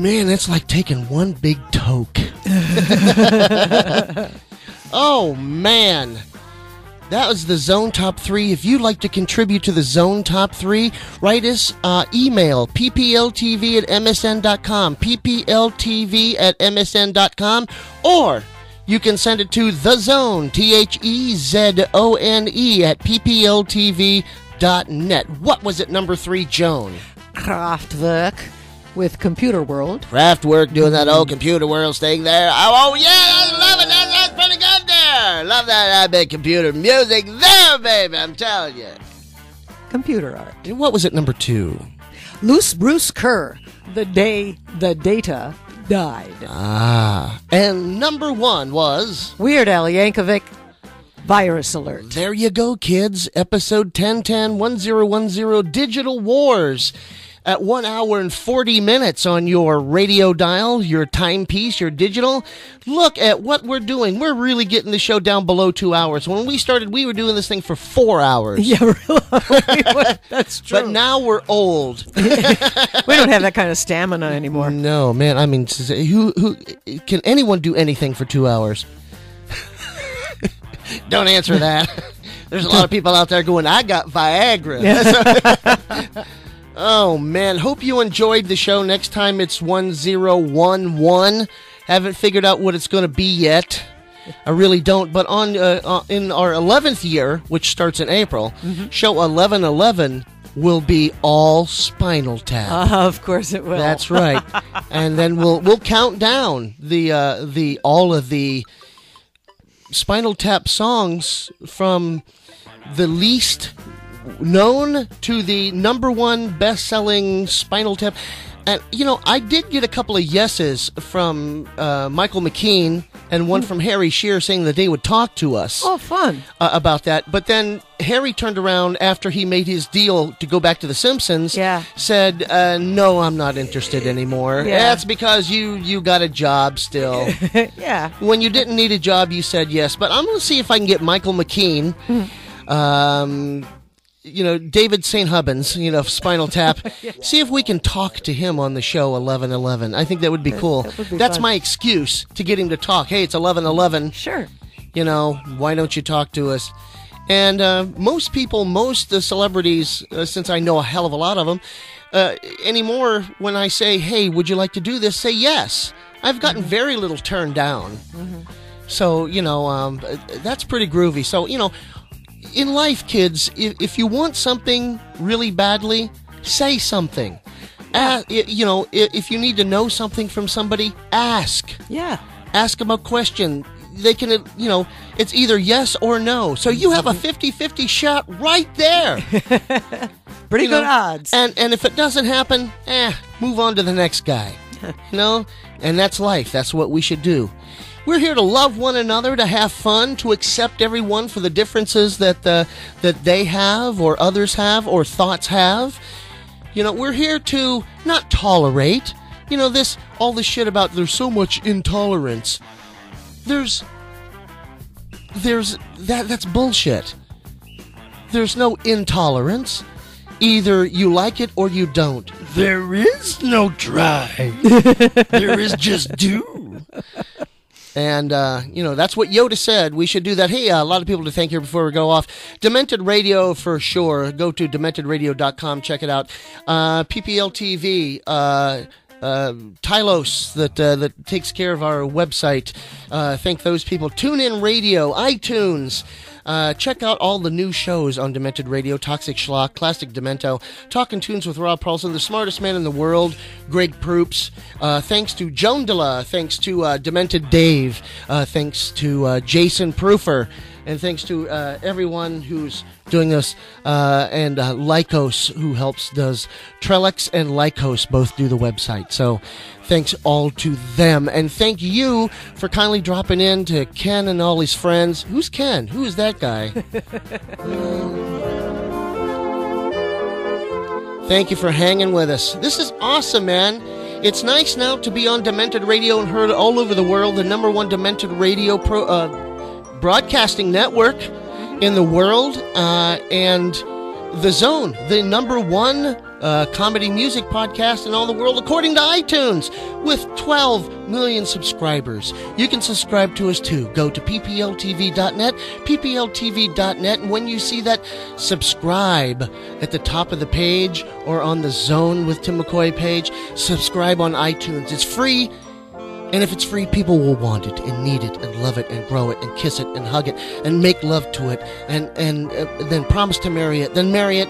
Man, it's like taking one big toke. oh, man. That was the Zone Top 3. If you'd like to contribute to the Zone Top 3, write us uh, email ppltv at msn.com, ppltv at msn.com, or you can send it to The Zone, T H E Z O N E, at ppltv.net. What was it, number three, Joan? Kraftwerk with Computer World. Kraftwerk doing that old Computer World thing there. Oh, oh yeah, I love it. That, that's pretty good there. Love that bit computer music there, baby. I'm telling you. Computer art. And what was it, number two? Loose Bruce Kerr, The Day the Data Died. Ah. And number one was. Weird Al Yankovic, Virus Alert. There you go, kids. Episode 1010 1010 Digital Wars. At one hour and 40 minutes on your radio dial, your timepiece, your digital. Look at what we're doing. We're really getting the show down below two hours. When we started, we were doing this thing for four hours. Yeah, really. That's true. But now we're old. we don't have that kind of stamina anymore. No, man. I mean, who who can anyone do anything for two hours? Don't answer that. There's a lot of people out there going, "I got Viagra." Oh man, hope you enjoyed the show. Next time it's one zero one one. Haven't figured out what it's going to be yet. I really don't. But on uh, uh, in our eleventh year, which starts in April, show eleven eleven will be all Spinal Tap. Uh, of course it will. That's right. and then we'll we'll count down the uh, the all of the Spinal Tap songs from the least known to the number one best selling Spinal Tap. And you know, I did get a couple of yeses from uh, Michael McKean and one from Harry Shearer saying that they would talk to us Oh, fun. uh, about that. But then Harry turned around after he made his deal to go back to The Simpsons. Yeah. Said, uh, "No, I'm not interested anymore. Yeah. That's because you you got a job still. yeah. when you didn't need a job, you said yes. But I'm going to see if I can get Michael McKean." Um, you know, David St. Hubbins, you know, Spinal Tap. See if we can talk to him on the show 1111. I think that would be cool. that would be That's fun. my excuse to get him to talk. Hey, it's 1111 Sure. you know, why don't you talk to us? And uh, most people, most the celebrities, uh, since I know a hell of a lot of them, uh, anymore, when I say, hey, would you like to do this, say yes. I've gotten very little turned down. So, you know, um, that's pretty groovy. So, you know, in life, kids, if, if you want something really badly, say something. A- y- you know, if you need to know something from somebody, ask Yeah. ask them a question. They can, uh, you know, it's either yes or no. So you have a 50 50 shot right there. Pretty You good know, odds. And, and if it doesn't happen, eh, move on to the next guy. you know? And that's life. That's what we should do. We're here to love one another, to have fun, to accept everyone for the differences that uh, that they have, or others have, or thoughts have. You know, we're here to not tolerate. You know, this all this shit about there's so much intolerance. There's there's that that's bullshit. There's no intolerance. Either you like it or you don't. There is no try. there is just do. And, uh, you know, that's what Yoda said. We should do that. Hey, uh, a lot of people to thank here before we go off. Demented Radio for sure. Go to dementedradio.com. Check it out. Uh, PPL TV. Uh, uh, Tylos that uh, that takes care of our website. Uh, thank those people. Tune in Radio, iTunes. Uh, check out all the new shows on Demented Radio Toxic Schlock, Classic Demento, Talking Tunes with Rob Paulsen, the smartest man in the world, Greg Proops. Uh, thanks to Joan Della, thanks to uh, Demented Dave, uh, thanks to uh, Jason Proofer, and thanks to uh, everyone who's doing this, uh, and uh, Lycos, who helps, does Trellex and Lycos both do the website. So thanks all to them. And thank you for kindly dropping in to Ken and all his friends. Who's Ken? Who is that guy? Thank you for hanging with us. This is awesome, man. It's nice now to be on Demented Radio and heard all over the world, the number one Demented Radio pro, uh, broadcasting network in the world, uh, and the Zone, the number one uh, comedy music podcast in all the world, according to iTunes, with 12 million subscribers. You can subscribe to us too. Go to ppltv.net, ppltv.net, and when you see that subscribe at the top of the page or on the Zone with Timm McCoy page, subscribe on iTunes. It's free. And if it's free, people will want it and need it and love it and grow it and kiss it and hug it and make love to it and and uh, then promise to marry it, then marry it,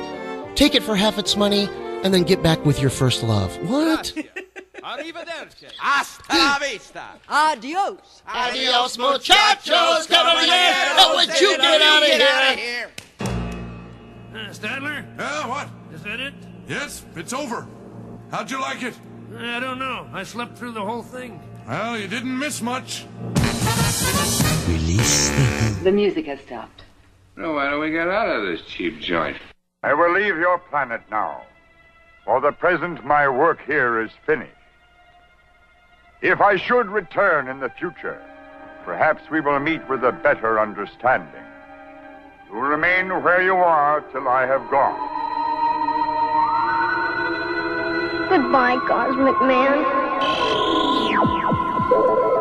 take it for half its money, and then get back with your first love. What? Arrivederci. Hasta la vista. Adios. Adios, muchachos. Come over here. Oh, would you get out of here? Uh, Stadler? Yeah, what? Is that it? Yes, it's over. How'd you like it? I don't know. I slept through the whole thing. Well, you didn't miss much. Release The music has stopped. Well, why don't we get out of this cheap joint? I will leave your planet now. For the present, my work here is finished. If I should return in the future, perhaps we will meet with a better understanding. You will remain where you are till I have gone. Goodbye, Cosmic Man. Thank you.